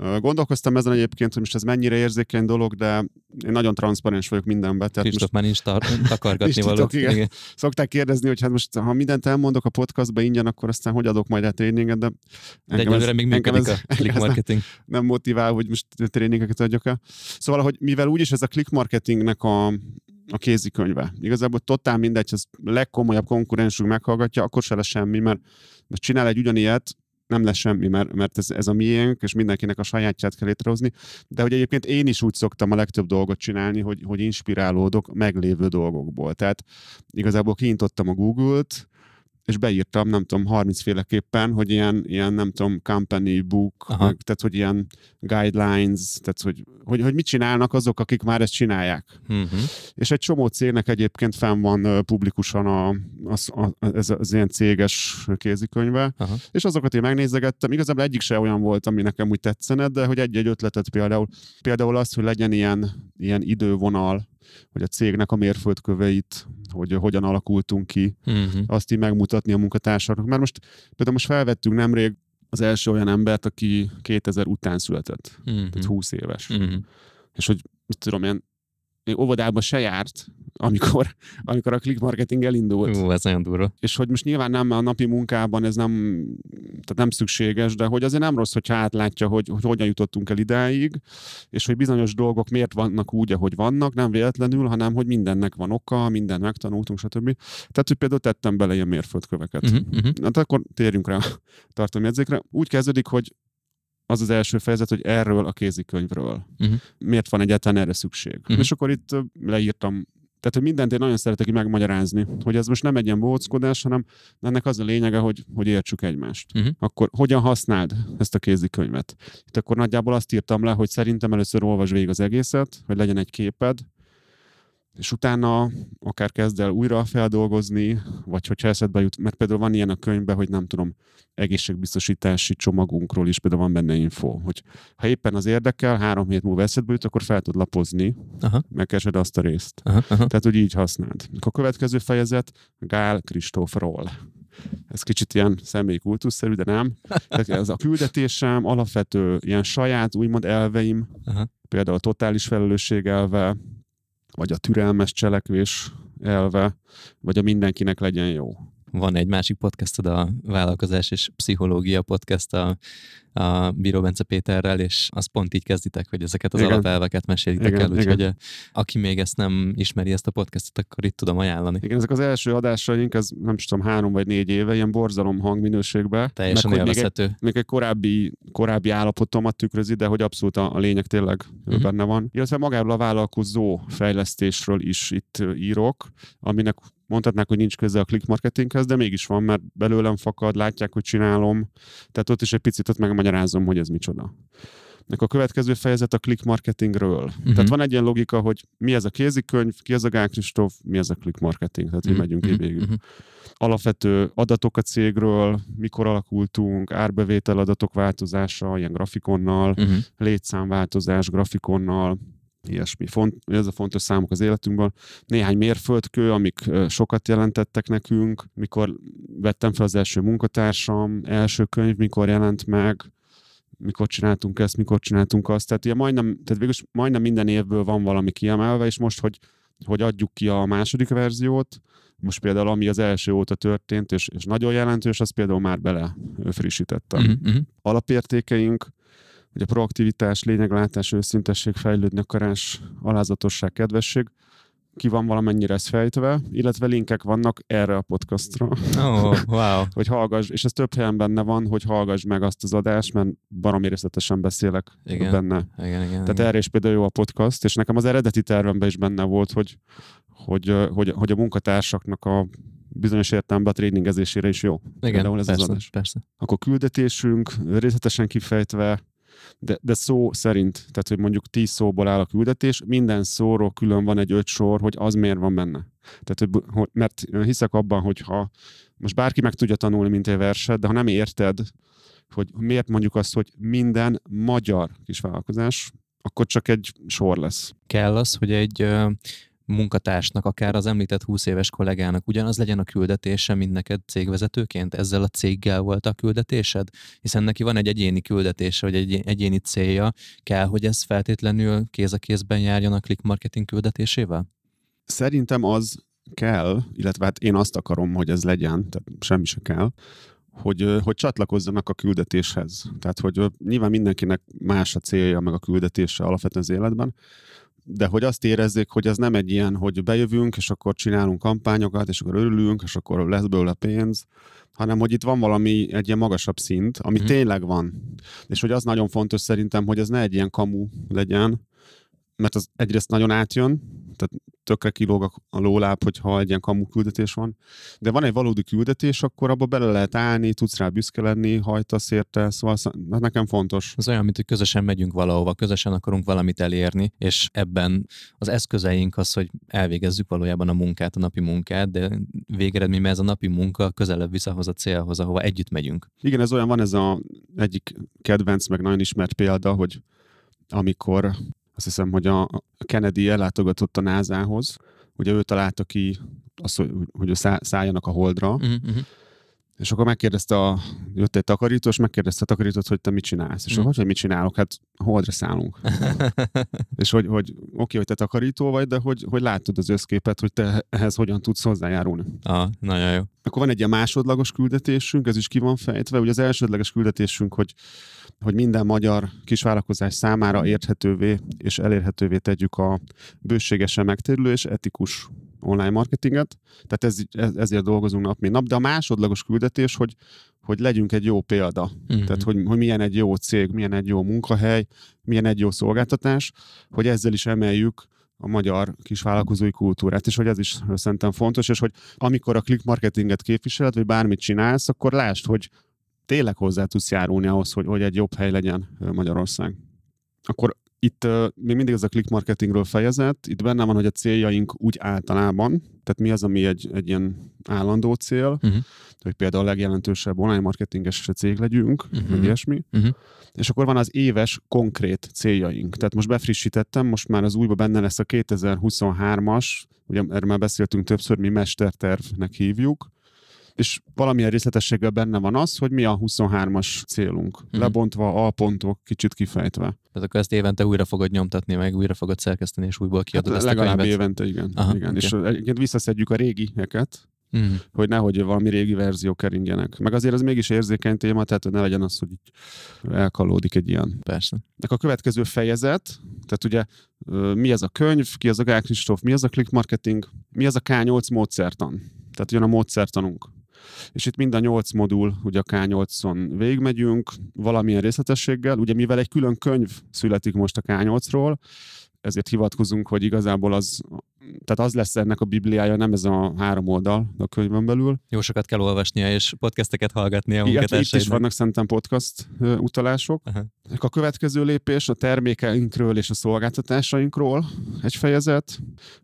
Gondolkoztam ezen egyébként, hogy most ez mennyire érzékeny dolog, de én nagyon transzparens vagyok mindenben. Tehát Kristóf, most... már nincs tar- takargatni való. Igen. igen. Szokták kérdezni, hogy hát most ha mindent elmondok a podcastba ingyen, akkor aztán hogy adok majd el tréninget, de de egyelőre még működik ez, a click marketing. Nem, nem motivál, hogy most tréningeket adjak el. Szóval, hogy mivel úgyis ez a click marketingnek a, a kézikönyve. Igazából totál mindegy, ha a legkomolyabb konkurensünk meghallgatja, akkor se lesz semmi, mert most csinál egy ugyanilyet, nem lesz semmi, mert, mert ez, ez a miénk, és mindenkinek a sajátját kell létrehozni. De hogy egyébként én is úgy szoktam a legtöbb dolgot csinálni, hogy, hogy inspirálódok meglévő dolgokból. Tehát igazából kiintottam a Google-t, és beírtam, nem tudom, 30 féleképpen, hogy ilyen, ilyen nem tudom, company book, meg, tehát hogy ilyen guidelines, tehát hogy, hogy, hogy mit csinálnak azok, akik már ezt csinálják. Uh-huh. És egy csomó cégnek egyébként fenn van uh, publikusan a, a, a, ez az ilyen céges kézikönyve, uh-huh. és azokat én megnézegettem. Igazából egyik se olyan volt, ami nekem úgy tetszene, de hogy egy-egy ötletet például, például az, hogy legyen ilyen, ilyen idővonal, hogy a cégnek a mérföldköveit, hogy hogyan alakultunk ki, uh-huh. azt így megmutatni a munkatársaknak. Mert most például most felvettünk nemrég az első olyan embert, aki 2000 után született, uh-huh. tehát 20 éves. Uh-huh. És hogy, mit tudom én, még óvodában se járt, amikor, amikor a click marketing elindult. Ú, ez nagyon durva. És hogy most nyilván nem a napi munkában ez nem, tehát nem szükséges, de hogy azért nem rossz, hogyha átlátja, hogy, hogy hogyan jutottunk el idáig, és hogy bizonyos dolgok miért vannak úgy, ahogy vannak, nem véletlenül, hanem hogy mindennek van oka, mindent megtanultunk, stb. Tehát, hogy például tettem bele ilyen mérföldköveket. Uh-huh, uh-huh. Hát akkor térjünk rá a tartalomjegyzékre. Úgy kezdődik, hogy az az első fejezet, hogy erről a kézikönyvről. Uh-huh. Miért van egyáltalán erre szükség? Uh-huh. És akkor itt leírtam tehát, hogy mindent én nagyon szeretek így megmagyarázni, hogy ez most nem egy ilyen bóckodás, hanem ennek az a lényege, hogy, hogy értsük egymást. Uh-huh. Akkor hogyan használd ezt a kézikönyvet? Itt akkor nagyjából azt írtam le, hogy szerintem először olvasd végig az egészet, hogy legyen egy képed, és utána akár kezd el újra feldolgozni, vagy hogyha eszedbe jut, mert például van ilyen a könyvben, hogy nem tudom, egészségbiztosítási csomagunkról is például van benne info, hogy ha éppen az érdekel, három hét múlva eszedbe jut, akkor fel tudod lapozni, aha. megkeresed azt a részt. Aha, aha. Tehát, hogy így használd. A következő fejezet Gál Kristófról. Ez kicsit ilyen személyi kultuszszerű, de nem. Tehát ez a küldetésem, alapvető ilyen saját, úgymond elveim, aha. például a totális felelősség elve, vagy a türelmes cselekvés elve, vagy a mindenkinek legyen jó. Van egy másik podcastod, a Vállalkozás és Pszichológia podcast a, a Bíró Bence Péterrel, és az pont így kezditek, hogy ezeket az igen. alapelveket mesélitek igen, el, úgyhogy aki még ezt nem ismeri, ezt a podcastot, akkor itt tudom ajánlani. Igen, ezek az első adásaink, ez nem tudom, három vagy négy éve, ilyen borzalom hangminőségben. Teljesen meg. Még egy, még egy korábbi, korábbi állapotomat tükrözi, de hogy abszolút a, a lényeg tényleg uh-huh. benne van. Illetve magáról a vállalkozó fejlesztésről is itt írok, aminek mondhatnák, hogy nincs köze a click marketinghez, de mégis van, mert belőlem fakad, látják, hogy csinálom, tehát ott is egy picit ott megmagyarázom, hogy ez micsoda. A következő fejezet a click marketingről. Uh-huh. Tehát van egy ilyen logika, hogy mi ez a kézikönyv, ki ez a Gál Kristóf, mi ez a click marketing, tehát uh-huh. megyünk uh-huh. Uh-huh. Alapvető adatok a cégről, mikor alakultunk, árbevétel adatok változása, ilyen grafikonnal, uh-huh. létszámváltozás grafikonnal, ilyesmi. Font, ez a fontos számok az életünkben. Néhány mérföldkő, amik sokat jelentettek nekünk, mikor vettem fel az első munkatársam, első könyv, mikor jelent meg, mikor csináltunk ezt, mikor csináltunk azt. Tehát, ugye majdnem, tehát végül majdnem minden évből van valami kiemelve, és most, hogy, hogy adjuk ki a második verziót, most például ami az első óta történt, és, és nagyon jelentős, az például már bele frissítettem. Uh-huh. Alapértékeink, hogy a proaktivitás, lényeglátás, őszintesség, fejlődni akarás, alázatosság, kedvesség, ki van valamennyire ez fejtve, illetve linkek vannak erre a podcastra. Oh, wow. hogy hallgass, és ez több helyen benne van, hogy hallgass meg azt az adást, mert baromi részletesen beszélek igen. benne. Igen, igen, Tehát igen. erre is például jó a podcast, és nekem az eredeti tervemben is benne volt, hogy, hogy, hogy, hogy a munkatársaknak a bizonyos értelemben a tréningezésére is jó. Igen, ez persze, az adás. persze. Akkor küldetésünk részletesen kifejtve, de, de szó szerint, tehát hogy mondjuk tíz szóból áll a küldetés, minden szóról külön van egy öt sor, hogy az miért van benne. Tehát, hogy, mert hiszek abban, hogy ha most bárki meg tudja tanulni, mint egy verset, de ha nem érted, hogy miért mondjuk azt, hogy minden magyar kisvállalkozás, akkor csak egy sor lesz. Kell az, hogy egy munkatársnak, akár az említett 20 éves kollégának ugyanaz legyen a küldetése, mint neked cégvezetőként? Ezzel a céggel volt a küldetésed? Hiszen neki van egy egyéni küldetése, vagy egy egyéni célja. Kell, hogy ez feltétlenül kéz a kézben járjon a click marketing küldetésével? Szerintem az kell, illetve hát én azt akarom, hogy ez legyen, tehát semmi se kell, hogy, hogy csatlakozzanak a küldetéshez. Tehát, hogy nyilván mindenkinek más a célja, meg a küldetése alapvetően az életben, de hogy azt érezzék, hogy ez nem egy ilyen, hogy bejövünk, és akkor csinálunk kampányokat, és akkor örülünk, és akkor lesz belőle pénz, hanem hogy itt van valami egy ilyen magasabb szint, ami mm. tényleg van. És hogy az nagyon fontos szerintem, hogy ez ne egy ilyen kamu legyen, mert az egyrészt nagyon átjön, tehát tökre kilóg a lóláb, hogyha egy ilyen kamu küldetés van. De van egy valódi küldetés, akkor abba bele lehet állni, tudsz rá büszke lenni, hajtasz érte, szóval hát nekem fontos. Az olyan, mint hogy közösen megyünk valahova, közösen akarunk valamit elérni, és ebben az eszközeink az, hogy elvégezzük valójában a munkát, a napi munkát, de végeredményben ez a napi munka közelebb visszahoz a célhoz, ahova együtt megyünk. Igen, ez olyan van, ez a egyik kedvenc, meg nagyon ismert példa, hogy amikor azt hiszem, hogy a Kennedy ellátogatott a NASA-hoz, ugye ő találta ki azt, hogy, hogy szálljanak a holdra, uh-huh. És akkor megkérdezte a, jött egy takarító, és megkérdezte a takarítót, hogy te mit csinálsz. És mm. hogy, hogy mit csinálok? Hát holdra szállunk. és hogy, hogy oké, okay, hogy te takarító vagy, de hogy, hogy látod az összképet, hogy te ehhez hogyan tudsz hozzájárulni. Ah, nagyon jó. Akkor van egy ilyen másodlagos küldetésünk, ez is ki van fejtve. Ugye az elsődleges küldetésünk, hogy, hogy minden magyar kisvállalkozás számára érthetővé és elérhetővé tegyük a bőségesen megtérülő és etikus online marketinget, tehát ez, ez, ezért dolgozunk nap, mint nap, de a másodlagos küldetés, hogy, hogy legyünk egy jó példa, mm-hmm. tehát hogy, hogy milyen egy jó cég, milyen egy jó munkahely, milyen egy jó szolgáltatás, hogy ezzel is emeljük a magyar kisvállalkozói kultúrát, és hogy ez is szerintem fontos, és hogy amikor a click marketinget képviseled, vagy bármit csinálsz, akkor lásd, hogy tényleg hozzá tudsz járulni ahhoz, hogy, hogy egy jobb hely legyen Magyarország. Akkor itt uh, még mindig ez a click marketingről fejezet, itt benne van, hogy a céljaink úgy általában, tehát mi az, ami egy, egy ilyen állandó cél, uh-huh. hogy például a legjelentősebb online marketinges cég legyünk, uh-huh. vagy ilyesmi, uh-huh. és akkor van az éves konkrét céljaink. Tehát most befrissítettem, most már az újba benne lesz a 2023-as, ugye erről már beszéltünk többször, mi mestertervnek hívjuk, és valamilyen részletességgel benne van az, hogy mi a 23-as célunk. Mm. Lebontva, alpontok, kicsit kifejtve. Tehát akkor ezt évente újra fogod nyomtatni, meg újra fogod szerkeszteni, és újból kiadod hát ezt legalább a könyvet. évente, igen. Aha, igen. Okay. És egyébként visszaszedjük a régieket, Mm. hogy nehogy valami régi verzió keringjenek. Meg azért ez mégis érzékeny téma, tehát hogy ne legyen az, hogy így elkalódik egy ilyen. Persze. A következő fejezet, tehát ugye mi ez a könyv, ki az a Gál Kristóf, mi az a click marketing, mi az a K8 módszertan. Tehát jön a módszertanunk. És itt mind a nyolc modul, ugye a K8-on végigmegyünk, valamilyen részletességgel, ugye mivel egy külön könyv születik most a K8-ról, ezért hivatkozunk, hogy igazából az, tehát az lesz ennek a bibliája, nem ez a három oldal a könyvön belül. Jó sokat kell olvasnia, és podcasteket hallgatni a Igen, itt is vannak szerintem podcast utalások. Aha. A következő lépés a termékeinkről és a szolgáltatásainkról egy fejezet.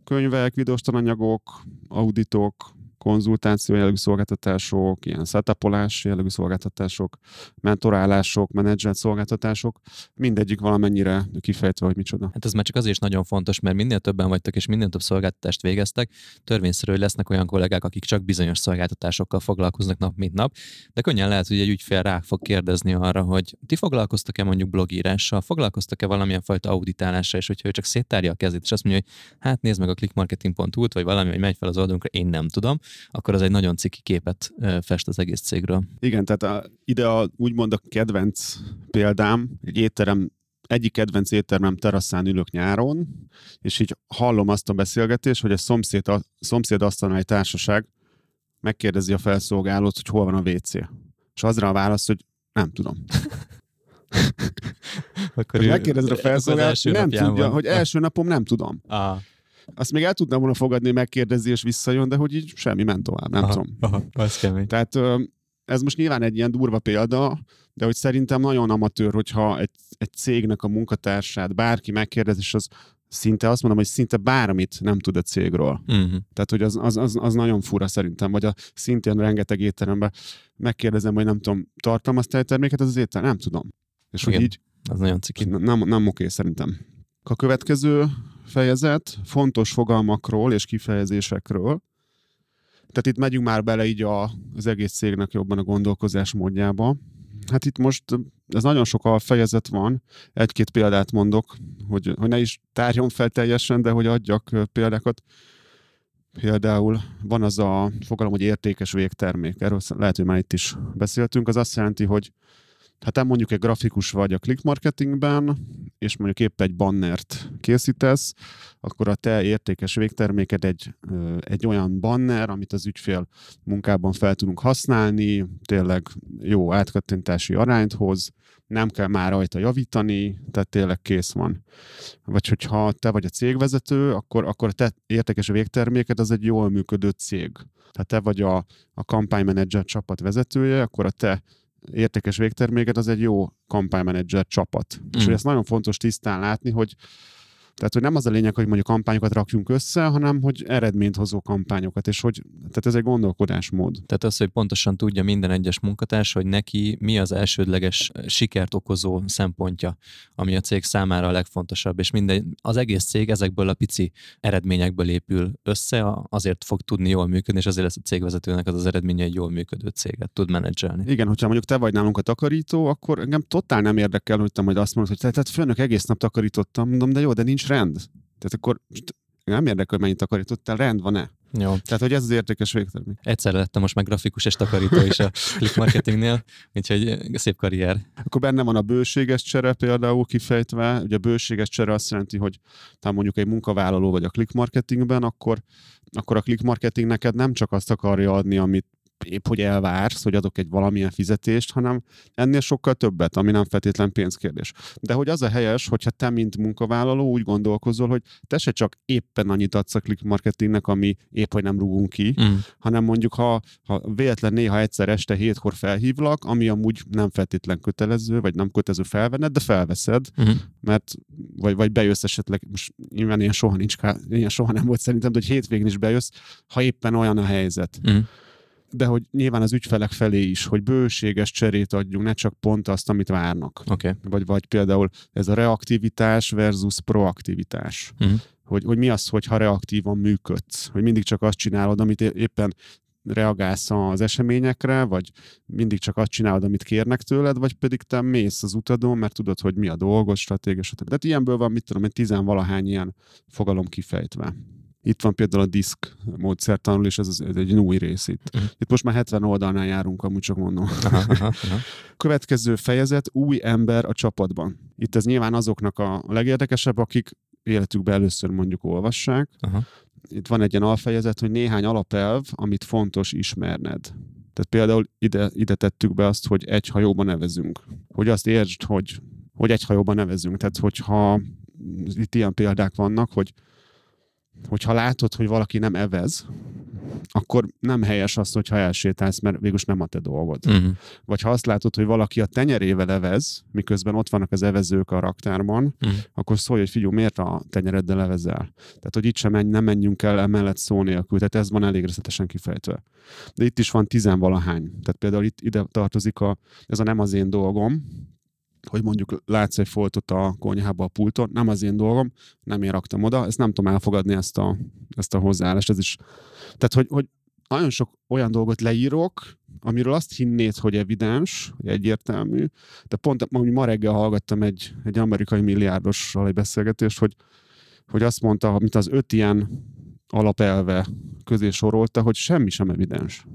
Könyvek, videós tananyagok, auditok, konzultáció jellegű szolgáltatások, ilyen setupolás jellegű szolgáltatások, mentorálások, menedzselt szolgáltatások, mindegyik valamennyire kifejtve, hogy micsoda. Hát ez már csak azért is nagyon fontos, mert minél többen vagytok és minél több szolgáltatást végeztek, törvényszerű, hogy lesznek olyan kollégák, akik csak bizonyos szolgáltatásokkal foglalkoznak nap mint nap, de könnyen lehet, hogy egy ügyfél rá fog kérdezni arra, hogy ti foglalkoztok-e mondjuk blogírással, foglalkoztok-e valamilyen fajta auditálással, és hogyha ő csak széttárja a kezét, és azt mondja, hogy hát nézd meg a clickmarketing.hu-t, vagy valami, hogy megy fel az oldalunkra, én nem tudom, akkor az egy nagyon ciki képet fest az egész cégről. Igen, tehát a, ide a, úgymond a kedvenc példám, egy étterem egyik kedvenc éttermem teraszán ülök nyáron, és így hallom azt a beszélgetést, hogy a szomszéd, a szomszéd asztalnál egy társaság megkérdezi a felszolgálót, hogy hol van a WC. És azra a válasz, hogy nem tudom. Akkor megkérdezed a felszolgálót, nem tudja, van. hogy első napom nem tudom. Aha. Azt még el tudnám volna fogadni, megkérdezi és visszajön, de hogy így semmi ment tovább, nem aha, tudom. Aha, az kemény. Tehát ez most nyilván egy ilyen durva példa, de hogy szerintem nagyon amatőr, hogyha egy, egy cégnek a munkatársát bárki megkérdez, és az szinte azt mondom, hogy szinte bármit nem tud a cégről. Uh-huh. Tehát, hogy az, az, az, az nagyon fura szerintem, vagy a szintén rengeteg étteremben megkérdezem, hogy nem tudom, tartalmaz terméket, az az étterem, nem tudom. És Igen, hogy így... Az nagyon ciki. Nem, nem oké szerintem. A következő fejezet fontos fogalmakról és kifejezésekről. Tehát itt megyünk már bele így a, az egész cégnek jobban a gondolkozás módjába. Hát itt most ez nagyon sok a fejezet van, egy-két példát mondok, hogy, hogy ne is tárjon fel teljesen, de hogy adjak példákat. Például van az a fogalom, hogy értékes végtermék. Erről lehet, hogy már itt is beszéltünk. Az azt jelenti, hogy ha te mondjuk egy grafikus vagy a click marketingben, és mondjuk épp egy bannert készítesz, akkor a te értékes végterméked egy, egy olyan banner, amit az ügyfél munkában fel tudunk használni, tényleg jó átkattintási arányt hoz, nem kell már rajta javítani, tehát tényleg kész van. Vagy hogyha te vagy a cégvezető, akkor, akkor a te értékes végterméked az egy jól működő cég. Tehát te vagy a, a kampánymenedzser csapat vezetője, akkor a te értékes végterméket, az egy jó kampánymenedzser csapat. Mm. És hogy ezt nagyon fontos tisztán látni, hogy tehát, hogy nem az a lényeg, hogy mondjuk kampányokat rakjunk össze, hanem hogy eredményt hozó kampányokat, és hogy tehát ez egy gondolkodásmód. Tehát az, hogy pontosan tudja minden egyes munkatárs, hogy neki mi az elsődleges sikert okozó szempontja, ami a cég számára a legfontosabb, és minden, az egész cég ezekből a pici eredményekből épül össze, azért fog tudni jól működni, és azért lesz a cégvezetőnek az az eredménye egy jól működő céget tud menedzselni. Igen, hogyha mondjuk te vagy nálunk a takarító, akkor engem totál nem érdekel, hogy te majd azt mondod, hogy tehát főnök egész nap takarítottam, mondom, de jó, de nincs rend. Tehát akkor nem érdekel, hogy mennyit takarítottál, rend van-e? Jó. Tehát, hogy ez az értékes végtermék. Egyszer lettem most meg grafikus és takarító is a click marketingnél, úgyhogy szép karrier. Akkor benne van a bőséges csere például kifejtve. Ugye a bőséges csere azt jelenti, hogy ha mondjuk egy munkavállaló vagy a click marketingben, akkor akkor a click marketing neked nem csak azt akarja adni, amit épp hogy elvársz, hogy adok egy valamilyen fizetést, hanem ennél sokkal többet, ami nem feltétlen pénzkérdés. De hogy az a helyes, hogyha te, mint munkavállaló úgy gondolkozol, hogy te se csak éppen annyit adsz a click marketingnek, ami épp hogy nem rúgunk ki, mm. hanem mondjuk, ha, ha véletlen néha egyszer este hétkor felhívlak, ami amúgy nem feltétlen kötelező, vagy nem kötelező felvenned, de felveszed, mm. mert vagy, vagy bejössz esetleg, most nyilván ilyen soha nincs, ilyen soha nem volt szerintem, de hogy hétvégén is bejössz, ha éppen olyan a helyzet. Mm de hogy nyilván az ügyfelek felé is, hogy bőséges cserét adjunk, ne csak pont azt, amit várnak. Okay. Vagy, vagy például ez a reaktivitás versus proaktivitás. Uh-huh. Hogy, hogy mi az, hogyha reaktívan működsz, hogy mindig csak azt csinálod, amit éppen reagálsz az eseményekre, vagy mindig csak azt csinálod, amit kérnek tőled, vagy pedig te mész az utadon, mert tudod, hogy mi a dolgod, stratégia, stb. Tehát ilyenből van, mit tudom, egy tizenvalahány ilyen fogalom kifejtve. Itt van például a diszk módszertanul, és ez, ez egy új rész itt. Uh-huh. Itt most már 70 oldalnál járunk, amúgy csak mondom. Aha, aha, aha. Következő fejezet, új ember a csapatban. Itt ez nyilván azoknak a legérdekesebb, akik életükben először mondjuk olvassák. Aha. Itt van egy ilyen alfejezet, hogy néhány alapelv, amit fontos ismerned. Tehát például ide, ide tettük be azt, hogy egy hajóban nevezünk. Hogy azt értsd, hogy, hogy egy hajóban nevezünk. Tehát hogyha itt ilyen példák vannak, hogy hogyha látod, hogy valaki nem evez, akkor nem helyes az, hogyha elsétálsz, mert végülis nem a te dolgod. Uh-huh. Vagy ha azt látod, hogy valaki a tenyerével evez, miközben ott vannak az evezők a raktárban, uh-huh. akkor szólj, hogy figyelj, miért a tenyereddel evezel? Tehát, hogy itt sem menj, nem menjünk el emellett szó nélkül. Tehát ez van elég részletesen kifejtve. De itt is van tizenvalahány. Tehát például itt ide tartozik a, ez a nem az én dolgom, hogy mondjuk látsz egy foltot a konyhába a pulton, nem az én dolgom, nem én raktam oda, ezt nem tudom elfogadni ezt a, ezt a hozzáállást. Ez is. Tehát, hogy, hogy nagyon sok olyan dolgot leírok, amiről azt hinnéd, hogy evidens, hogy egyértelmű, de pont ma reggel hallgattam egy, egy amerikai milliárdossal egy beszélgetést, hogy, hogy azt mondta, mint az öt ilyen alapelve közé sorolta, hogy semmi sem evidens.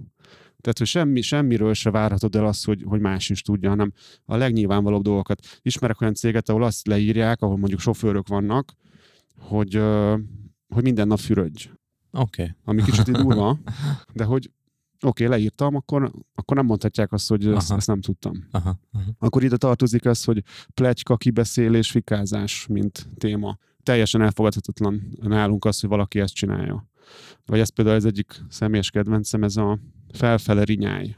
Tehát, hogy semmi, semmiről se várhatod el azt, hogy, hogy más is tudja, hanem a legnyilvánvalóbb dolgokat. Ismerek olyan céget, ahol azt leírják, ahol mondjuk sofőrök vannak, hogy, hogy minden nap fürödj. Oké. Okay. Ami kicsit durva, de hogy oké, okay, leírtam, akkor, akkor nem mondhatják azt, hogy ezt, ezt nem tudtam. Aha, aha. Akkor ide tartozik az, hogy plegyka, kibeszélés, fikázás, mint téma. Teljesen elfogadhatatlan nálunk az, hogy valaki ezt csinálja. Vagy ez például az egyik személyes kedvencem, ez a felfele rinyáj.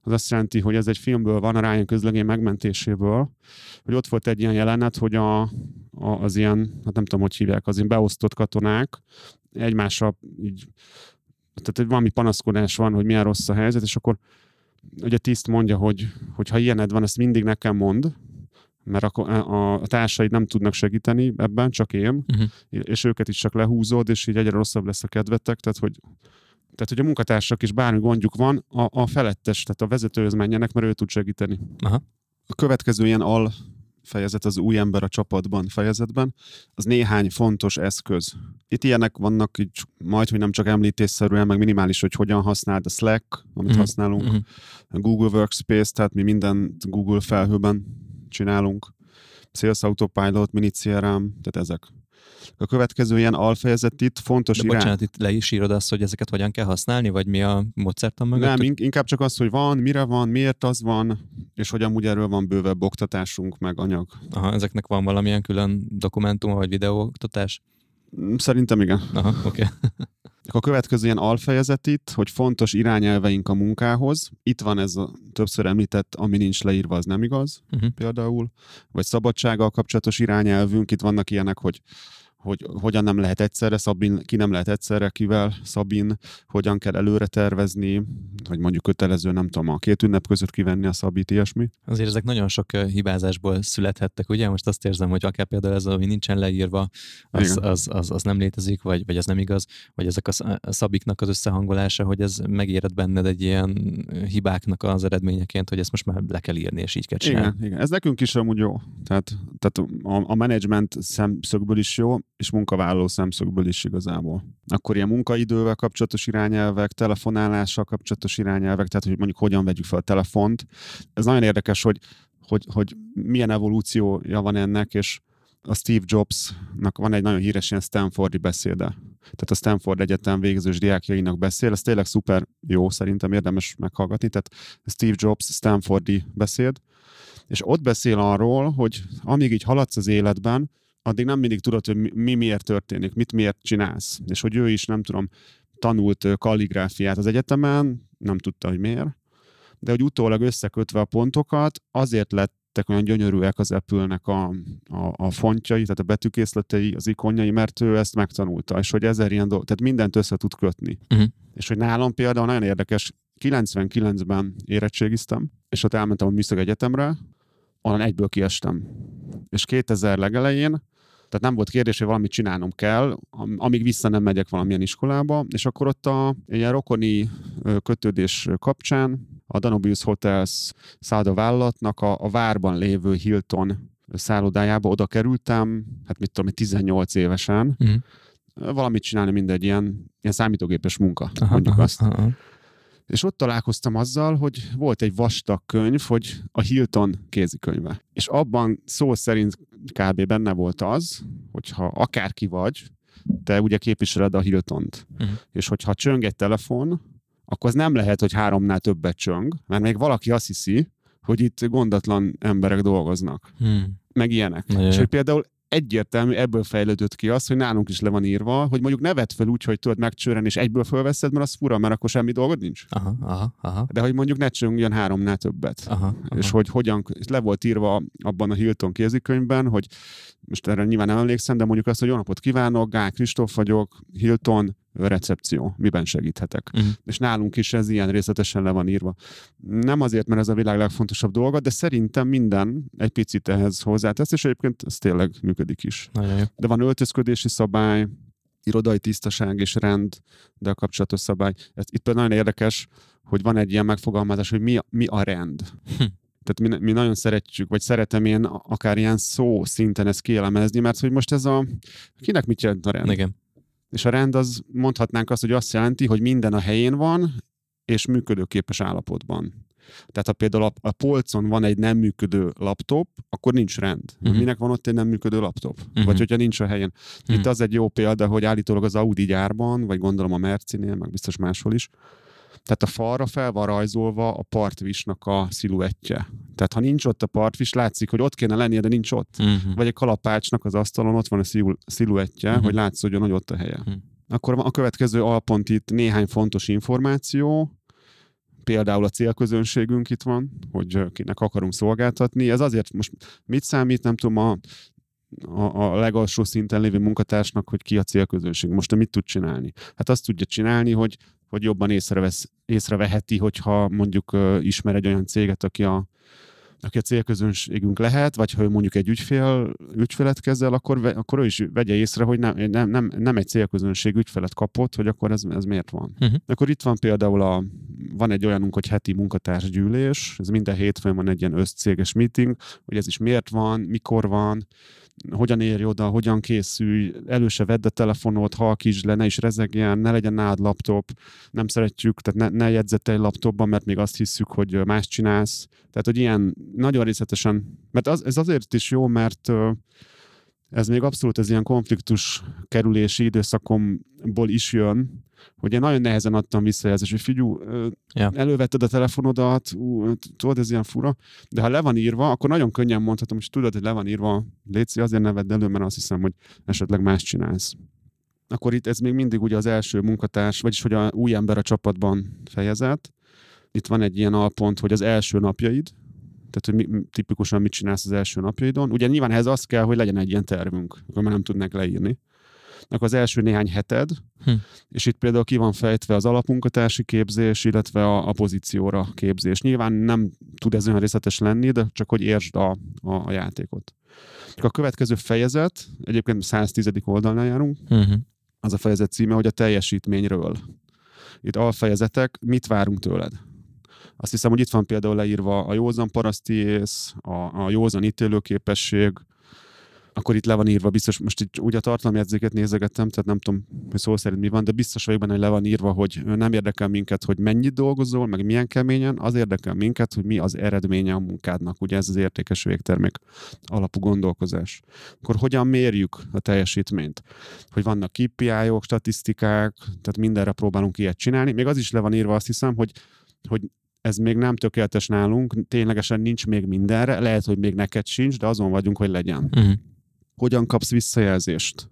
Az azt jelenti, hogy ez egy filmből van, a Ryan közlegény megmentéséből, hogy ott volt egy ilyen jelenet, hogy a, a, az ilyen, hát nem tudom, hogy hívják, az ilyen beosztott katonák egymásra így, tehát hogy valami panaszkodás van, hogy milyen rossz a helyzet, és akkor ugye tiszt mondja, hogy, hogy ha ilyened van, ezt mindig nekem mond, mert akkor a, a társaid nem tudnak segíteni ebben, csak én, uh-huh. és őket is csak lehúzod, és így egyre rosszabb lesz a kedvetek, tehát hogy tehát, hogy a munkatársak is bármi gondjuk van, a, a felettes, tehát a vezetőhöz menjenek, mert ő tud segíteni. Aha. A következő ilyen al fejezet, az új ember a csapatban fejezetben, az néhány fontos eszköz. Itt ilyenek vannak, így majd, hogy nem csak említésszerűen, meg minimális, hogy hogyan használd a Slack, amit mm. használunk, mm. a Google Workspace, tehát mi mindent Google felhőben csinálunk, Sales Autopilot, Mini CRM, tehát ezek. A következő ilyen alfejezet itt fontos De irány. bocsánat, itt le is írod azt, hogy ezeket hogyan kell használni, vagy mi a módszertan mögött? Nem, inkább csak az, hogy van, mire van, miért az van, és hogy amúgy erről van bővebb oktatásunk, meg anyag. Aha, ezeknek van valamilyen külön dokumentum, vagy videóoktatás? Mm, szerintem igen. Aha, oké. Okay. A következő ilyen alfejezet itt, hogy fontos irányelveink a munkához. Itt van ez a többször említett, ami nincs leírva, az nem igaz, uh-huh. például. Vagy szabadsággal kapcsolatos irányelvünk. Itt vannak ilyenek, hogy hogy hogyan nem lehet egyszerre Szabin, ki nem lehet egyszerre, kivel Szabin, hogyan kell előre tervezni, vagy mondjuk kötelező, nem tudom, a két ünnep között kivenni a Szabit, ilyesmi. Azért ezek nagyon sok hibázásból születhettek, ugye? Most azt érzem, hogy akár például ez, ami nincsen leírva, az, az, az, az, nem létezik, vagy, vagy ez nem igaz, vagy ezek a Szabiknak az összehangolása, hogy ez megéred benned egy ilyen hibáknak az eredményeként, hogy ezt most már le kell írni, és így kell csinálni. Igen, igen. ez nekünk is amúgy jó. Tehát, tehát a, a menedzsment szemszögből is jó, és munkavállaló szemszögből is igazából. Akkor ilyen munkaidővel kapcsolatos irányelvek, telefonálással kapcsolatos irányelvek, tehát hogy mondjuk hogyan vegyük fel a telefont. Ez nagyon érdekes, hogy, hogy, hogy milyen evolúciója van ennek, és a Steve Jobsnak van egy nagyon híres ilyen Stanfordi beszéde. Tehát a Stanford Egyetem végzős diákjainak beszél, ez tényleg szuper jó, szerintem érdemes meghallgatni. Tehát Steve Jobs Stanfordi beszéd, és ott beszél arról, hogy amíg így haladsz az életben, addig nem mindig tudod, hogy mi miért történik, mit miért csinálsz. És hogy ő is, nem tudom, tanult kalligráfiát az egyetemen, nem tudta, hogy miért, de hogy utólag összekötve a pontokat, azért lettek olyan gyönyörűek az apple a, a, a fontjai, tehát a betűkészletei, az ikonjai, mert ő ezt megtanulta, és hogy ezer ilyen dolog, tehát mindent össze tud kötni. Uh-huh. És hogy nálam például nagyon érdekes, 99-ben érettségiztem, és ott elmentem a Műszak Egyetemre, onnan egyből kiestem. És 2000 legelején tehát nem volt kérdés, hogy valamit csinálnom kell, amíg vissza nem megyek valamilyen iskolába, és akkor ott a ilyen rokoni kötődés kapcsán a Danubius Hotels szálloda vállalatnak a, a várban lévő Hilton szállodájába oda kerültem, hát mit tudom, 18 évesen, uh-huh. valamit csinálni mindegy, ilyen, ilyen számítógépes munka, aha, mondjuk aha, azt. Aha. És ott találkoztam azzal, hogy volt egy vastag könyv, hogy a Hilton kézikönyve. És abban szó szerint kb. benne volt az, hogyha akárki vagy, te ugye képviseled a Hiltont, uh-huh. és hogyha csöng egy telefon, akkor az nem lehet, hogy háromnál többet csöng, mert még valaki azt hiszi, hogy itt gondatlan emberek dolgoznak. Hmm. Meg ilyenek. Na, és hogy például egyértelmű, ebből fejlődött ki az, hogy nálunk is le van írva, hogy mondjuk nevet fel úgy, hogy tudod megcsőren, és egyből fölveszed, mert az fura, mert akkor semmi dolgod nincs. Aha, aha, aha. De hogy mondjuk ne csöngjön háromnál többet. Aha, aha. És hogy hogyan, és le volt írva abban a Hilton kézikönyvben, hogy most erre nyilván nem emlékszem, de mondjuk azt, hogy jó napot kívánok, Gál Kristóf vagyok, Hilton, recepció, miben segíthetek. Uh-huh. És nálunk is ez ilyen részletesen le van írva. Nem azért, mert ez a világ legfontosabb dolga, de szerintem minden egy picit ehhez hozzátesz, és egyébként ez tényleg működik is. Nagyon jó. De van öltözködési szabály, irodai tisztaság és rend, de a kapcsolatos szabály. Ez itt például nagyon érdekes, hogy van egy ilyen megfogalmazás, hogy mi a, mi a rend. Hm. Tehát mi, mi nagyon szeretjük, vagy szeretem én akár ilyen szó szinten ezt kielemezni, mert hogy most ez a... Kinek mit jelent a rend? Igen. És a rend az mondhatnánk azt, hogy azt jelenti, hogy minden a helyén van, és működőképes állapotban. Tehát ha például a, a polcon van egy nem működő laptop, akkor nincs rend. Uh-huh. Minek van ott egy nem működő laptop? Uh-huh. Vagy hogyha nincs a helyen. Uh-huh. Itt az egy jó példa, hogy állítólag az Audi gyárban, vagy gondolom a Mercinél, meg biztos máshol is, tehát a falra fel van rajzolva a partvisnak a sziluettje. Tehát ha nincs ott a partvis, látszik, hogy ott kéne lennie, de nincs ott. Uh-huh. Vagy egy kalapácsnak az asztalon ott van a sziluettje, uh-huh. hogy látszódjon, hogy ott a helye. Uh-huh. Akkor a következő alpont itt néhány fontos információ, például a célközönségünk itt van, hogy kinek akarunk szolgáltatni. Ez azért most mit számít, nem tudom, a, a, a legalsó szinten lévő munkatársnak, hogy ki a célközönség. Most mit tud csinálni? Hát azt tudja csinálni, hogy hogy jobban észrevesz, észreveheti, hogyha mondjuk uh, ismer egy olyan céget, aki a, aki a célközönségünk lehet, vagy ha mondjuk egy ügyfél, ügyfelet kezel, akkor, akkor ő is vegye észre, hogy nem, nem, nem, nem egy célközönség ügyfelet kapott, hogy akkor ez, ez miért van. Uh-huh. Akkor itt van például a, van egy olyanunk, hogy heti munkatársgyűlés, ez minden hétfőn van egy ilyen összcéges meeting, hogy ez is miért van, mikor van, hogyan érj oda, hogyan készülj, előse vedd a telefonot, halkítsd le, ne is rezegjen, ne legyen nálad laptop, nem szeretjük, tehát ne, ne jegyzetelj laptopban, mert még azt hiszük, hogy más csinálsz. Tehát, hogy ilyen nagyon részletesen, mert az, ez azért is jó, mert ez még abszolút ez ilyen konfliktus kerülési időszakomból is jön, hogy én nagyon nehezen adtam visszajelzést, hogy figyú, ja. elővetted a telefonodat, ú, tudod, ez ilyen fura, de ha le van írva, akkor nagyon könnyen mondhatom, hogy tudod, hogy le van írva, Léci, azért ne vedd elő, mert azt hiszem, hogy esetleg más csinálsz. Akkor itt ez még mindig ugye az első munkatárs, vagyis hogy a új ember a csapatban fejezett. Itt van egy ilyen alpont, hogy az első napjaid, tehát, hogy mi, tipikusan mit csinálsz az első napjaidon. Ugye nyilván ehhez az kell, hogy legyen egy ilyen tervünk, akkor már nem tudnak leírni. Az első néhány heted, hm. és itt például ki van fejtve az alapmunkatársi képzés, illetve a, a pozícióra képzés. Nyilván nem tud ez olyan részletes lenni, de csak hogy értsd a, a, a játékot. A következő fejezet, egyébként 110. oldalnál járunk, uh-huh. az a fejezet címe, hogy a teljesítményről. Itt alfejezetek, mit várunk tőled? Azt hiszem, hogy itt van például leírva a józan paraszti ész, a, a józan ítélőképesség, akkor itt le van írva, biztos, most itt úgy a tartalomjegyzéket nézegettem, tehát nem tudom, hogy szó szerint mi van, de biztos vagyok benne, hogy le van írva, hogy nem érdekel minket, hogy mennyit dolgozol, meg milyen keményen, az érdekel minket, hogy mi az eredménye a munkádnak. Ugye ez az értékes végtermék alapú gondolkozás. Akkor hogyan mérjük a teljesítményt? Hogy vannak KPI-ok, statisztikák, tehát mindenre próbálunk ilyet csinálni. Még az is le van írva, azt hiszem, hogy hogy ez még nem tökéletes nálunk, ténylegesen nincs még mindenre, lehet, hogy még neked sincs, de azon vagyunk, hogy legyen. Uh-huh. Hogyan kapsz visszajelzést?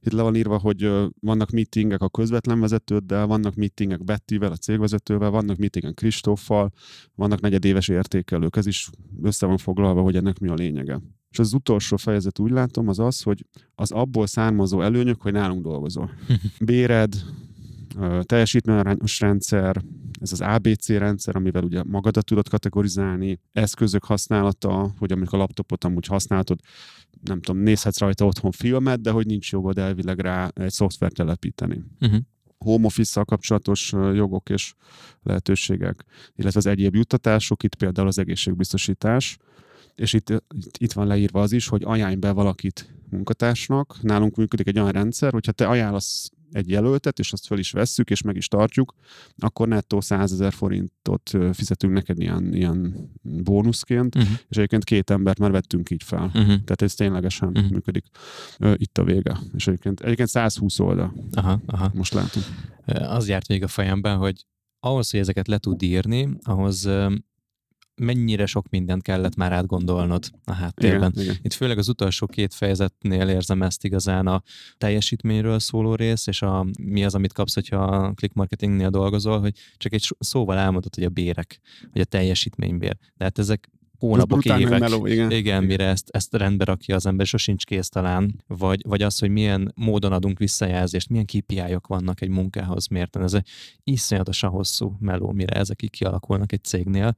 Itt le van írva, hogy vannak meetingek a közvetlen vezetőddel, vannak meetingek Bettivel, a cégvezetővel, vannak meetingek Kristóffal, vannak negyedéves értékelők. Ez is össze van foglalva, hogy ennek mi a lényege. És az utolsó fejezet úgy látom, az az, hogy az abból származó előnyök, hogy nálunk dolgozol. Béred, teljesítményarányos rendszer, ez az ABC rendszer, amivel ugye magadat tudod kategorizálni, eszközök használata, hogy amikor a laptopot amúgy használod, nem tudom, nézhetsz rajta otthon filmet, de hogy nincs jogod elvileg rá egy szoftvert telepíteni. Uh-huh home office kapcsolatos jogok és lehetőségek, illetve az egyéb juttatások, itt például az egészségbiztosítás, és itt, itt, van leírva az is, hogy ajánlj be valakit munkatársnak. Nálunk működik egy olyan rendszer, hogyha te ajánlasz egy jelöltet, és azt fel is vesszük, és meg is tartjuk, akkor nettó 100 ezer forintot fizetünk neked ilyen, ilyen bónuszként, uh-huh. és egyébként két embert már vettünk így fel. Uh-huh. Tehát ez ténylegesen uh-huh. működik. Itt a vége. És egyébként, egyébként 120 oldal. Aha, aha. Most látom. Az járt még a fejemben, hogy ahhoz, hogy ezeket le tud írni, ahhoz mennyire sok mindent kellett már átgondolnod a háttérben. Igen, igen. Itt főleg az utolsó két fejezetnél érzem ezt igazán a teljesítményről szóló rész, és a, mi az, amit kapsz, hogyha a click marketingnél dolgozol, hogy csak egy szóval elmondod, hogy a bérek, vagy a teljesítménybér. De hát ezek hónapok, évek, meló, igen. igen, mire ezt, ezt rendbe rakja az ember, sosincs kész talán, vagy, vagy az, hogy milyen módon adunk visszajelzést, milyen kpi vannak egy munkához mérten. Ez egy iszonyatosan hosszú meló, mire ezek így kialakulnak egy cégnél,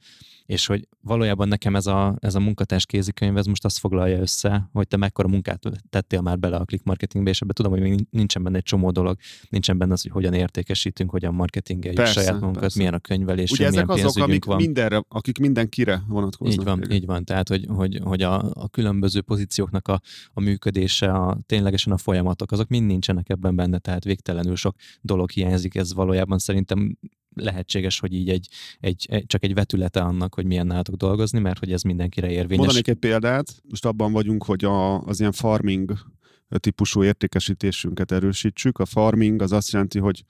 és hogy valójában nekem ez a, ez a munkatárs kézikönyv, ez most azt foglalja össze, hogy te mekkora munkát tettél már bele a click marketingbe, és ebben tudom, hogy még nincsen benne egy csomó dolog, nincsen benne az, hogy hogyan értékesítünk, hogyan marketingeljük saját magunkat, persze. milyen a könyvelés, Ugye milyen ezek azok, amik van. mindenre, akik mindenkire vonatkoznak. Így van, így van. Tehát, hogy, hogy, hogy a, a különböző pozícióknak a, a működése, a, ténylegesen a folyamatok, azok mind nincsenek ebben benne, tehát végtelenül sok dolog hiányzik. Ez valójában szerintem lehetséges, hogy így egy, egy, csak egy vetülete annak, hogy milyen nálatok dolgozni, mert hogy ez mindenkire érvényes. Mondanék egy példát, most abban vagyunk, hogy a, az ilyen farming típusú értékesítésünket erősítsük. A farming az azt jelenti, hogy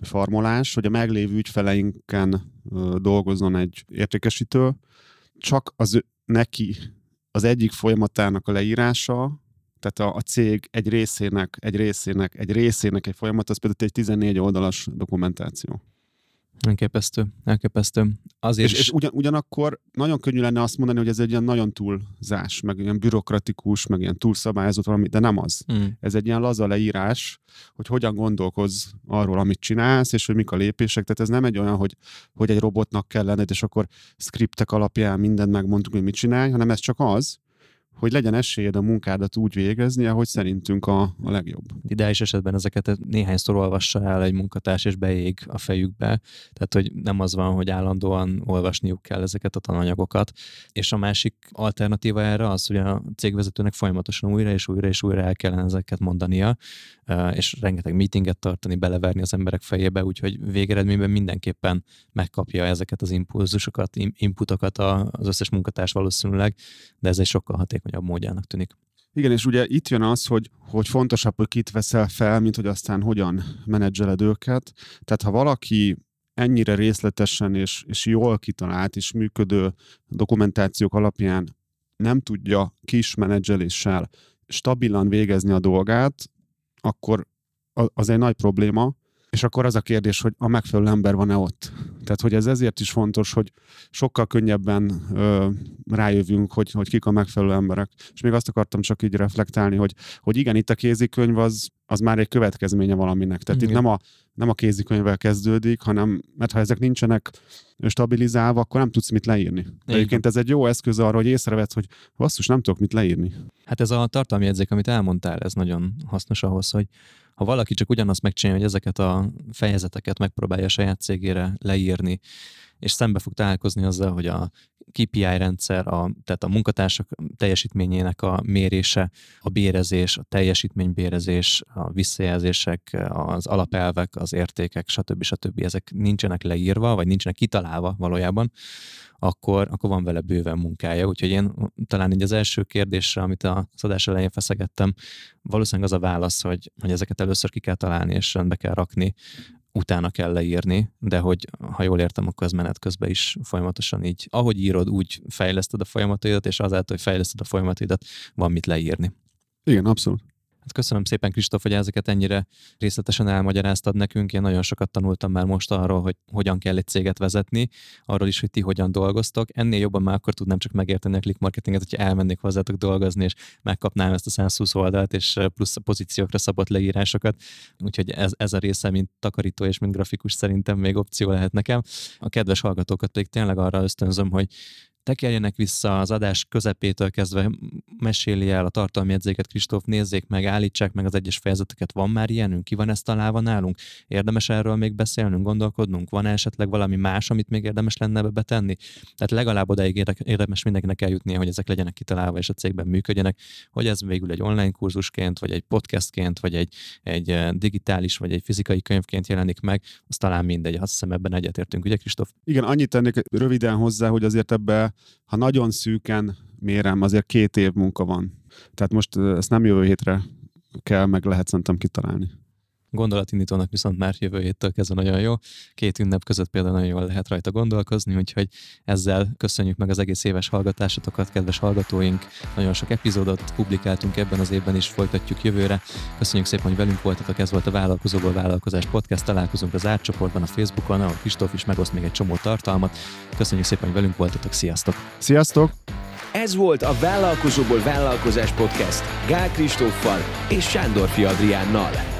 farmolás, hogy a meglévő ügyfeleinken dolgozzon egy értékesítő, csak az neki az egyik folyamatának a leírása, tehát a, a cég egy részének, egy részének, egy részének egy folyamat, az például egy 14 oldalas dokumentáció. Elképesztő, elképesztő. Azért és, és ugyan, ugyanakkor nagyon könnyű lenne azt mondani, hogy ez egy ilyen nagyon túlzás, meg ilyen bürokratikus, meg ilyen túlszabályozott valami, de nem az. Mm. Ez egy ilyen laza leírás, hogy hogyan gondolkoz arról, amit csinálsz, és hogy mik a lépések. Tehát ez nem egy olyan, hogy, hogy egy robotnak kell lenned, és akkor skriptek alapján mindent megmondtuk, hogy mit csinálj, hanem ez csak az, hogy legyen esélyed a munkádat úgy végezni, ahogy szerintünk a, a legjobb. Ideális esetben ezeket néhányszor olvassa el egy munkatárs, és beég a fejükbe. Tehát, hogy nem az van, hogy állandóan olvasniuk kell ezeket a tananyagokat. És a másik alternatíva erre az, hogy a cégvezetőnek folyamatosan újra és újra és újra el kellene ezeket mondania, és rengeteg meetinget tartani, beleverni az emberek fejébe, úgyhogy végeredményben mindenképpen megkapja ezeket az impulzusokat, inputokat az összes munkatárs valószínűleg, de ez egy sokkal hatékonyabb módjának tűnik. Igen, és ugye itt jön az, hogy, hogy fontosabb, hogy kit veszel fel, mint hogy aztán hogyan menedzseled őket. Tehát ha valaki ennyire részletesen és, és jól kitalált és működő dokumentációk alapján nem tudja kis menedzseléssel stabilan végezni a dolgát, akkor az egy nagy probléma, és akkor az a kérdés, hogy a megfelelő ember van-e ott. Tehát, hogy ez ezért is fontos, hogy sokkal könnyebben ö, rájövünk, hogy, hogy kik a megfelelő emberek. És még azt akartam csak így reflektálni, hogy, hogy igen, itt a kézikönyv az, az már egy következménye valaminek. Tehát igen. itt nem a, nem a kézikönyvvel kezdődik, hanem, mert ha ezek nincsenek stabilizálva, akkor nem tudsz mit leírni. De egyébként ez egy jó eszköz arra, hogy észrevett, hogy basszus, nem tudok mit leírni. Hát ez a tartalmi jegyzék, amit elmondtál, ez nagyon hasznos ahhoz, hogy ha valaki csak ugyanazt megcsinálja, hogy ezeket a fejezeteket megpróbálja saját cégére leírni, és szembe fog találkozni azzal, hogy a KPI rendszer, a, tehát a munkatársak teljesítményének a mérése, a bérezés, a teljesítménybérezés, a visszajelzések, az alapelvek, az értékek, stb. stb. ezek nincsenek leírva, vagy nincsenek kitalálva valójában, akkor, akkor van vele bőven munkája. Úgyhogy én talán így az első kérdésre, amit a adás elején feszegettem, valószínűleg az a válasz, hogy, hogy ezeket először ki kell találni és rendbe kell rakni, utána kell leírni, de hogy ha jól értem, akkor ez menet közben is folyamatosan így, ahogy írod, úgy fejleszted a folyamataidat, és azáltal, hogy fejleszted a folyamataidat, van mit leírni. Igen, abszolút. Hát köszönöm szépen, Kristóf, hogy ezeket ennyire részletesen elmagyaráztad nekünk. Én nagyon sokat tanultam már most arról, hogy hogyan kell egy céget vezetni, arról is, hogy ti hogyan dolgoztok. Ennél jobban már akkor tudnám csak megérteni a click marketinget, hogyha elmennék hozzátok dolgozni, és megkapnám ezt a 120 oldalt, és plusz a pozíciókra szabott leírásokat. Úgyhogy ez, ez a része, mint takarító és mint grafikus szerintem még opció lehet nekem. A kedves hallgatókat pedig tényleg arra ösztönzöm, hogy tekerjenek vissza az adás közepétől kezdve, meséli el a tartalmi jegyzéket, Kristóf, nézzék meg, állítsák meg az egyes fejezeteket. Van már ilyenünk? Ki van ezt találva nálunk? Érdemes erről még beszélnünk, gondolkodnunk? Van esetleg valami más, amit még érdemes lenne be betenni? Tehát legalább odaig érdemes mindenkinek eljutnia, hogy ezek legyenek kitalálva és a cégben működjenek, hogy ez végül egy online kurzusként, vagy egy podcastként, vagy egy, egy eh, digitális, vagy egy fizikai könyvként jelenik meg, az talán mindegy, azt hiszem ebben egyetértünk, ugye Kristóf? Igen, annyit tennék röviden hozzá, hogy azért ebbe ha nagyon szűken mérem, azért két év munka van. Tehát most ezt nem jövő hétre kell, meg lehet szerintem kitalálni. Gondolatindítónak viszont már jövő héttől kezdve nagyon jó. Két ünnep között például nagyon jól lehet rajta gondolkozni, úgyhogy ezzel köszönjük meg az egész éves hallgatásotokat, kedves hallgatóink. Nagyon sok epizódot publikáltunk ebben az évben is, folytatjuk jövőre. Köszönjük szépen, hogy velünk voltatok, ez volt a Vállalkozóból Vállalkozás Podcast. Találkozunk az átcsoportban, a Facebookon, ahol Kristóf is megoszt még egy csomó tartalmat. Köszönjük szépen, hogy velünk voltatok, sziasztok! Sziasztok! Ez volt a Vállalkozóból Vállalkozás Podcast Gál Kristóffal és Sándor Adriánnal.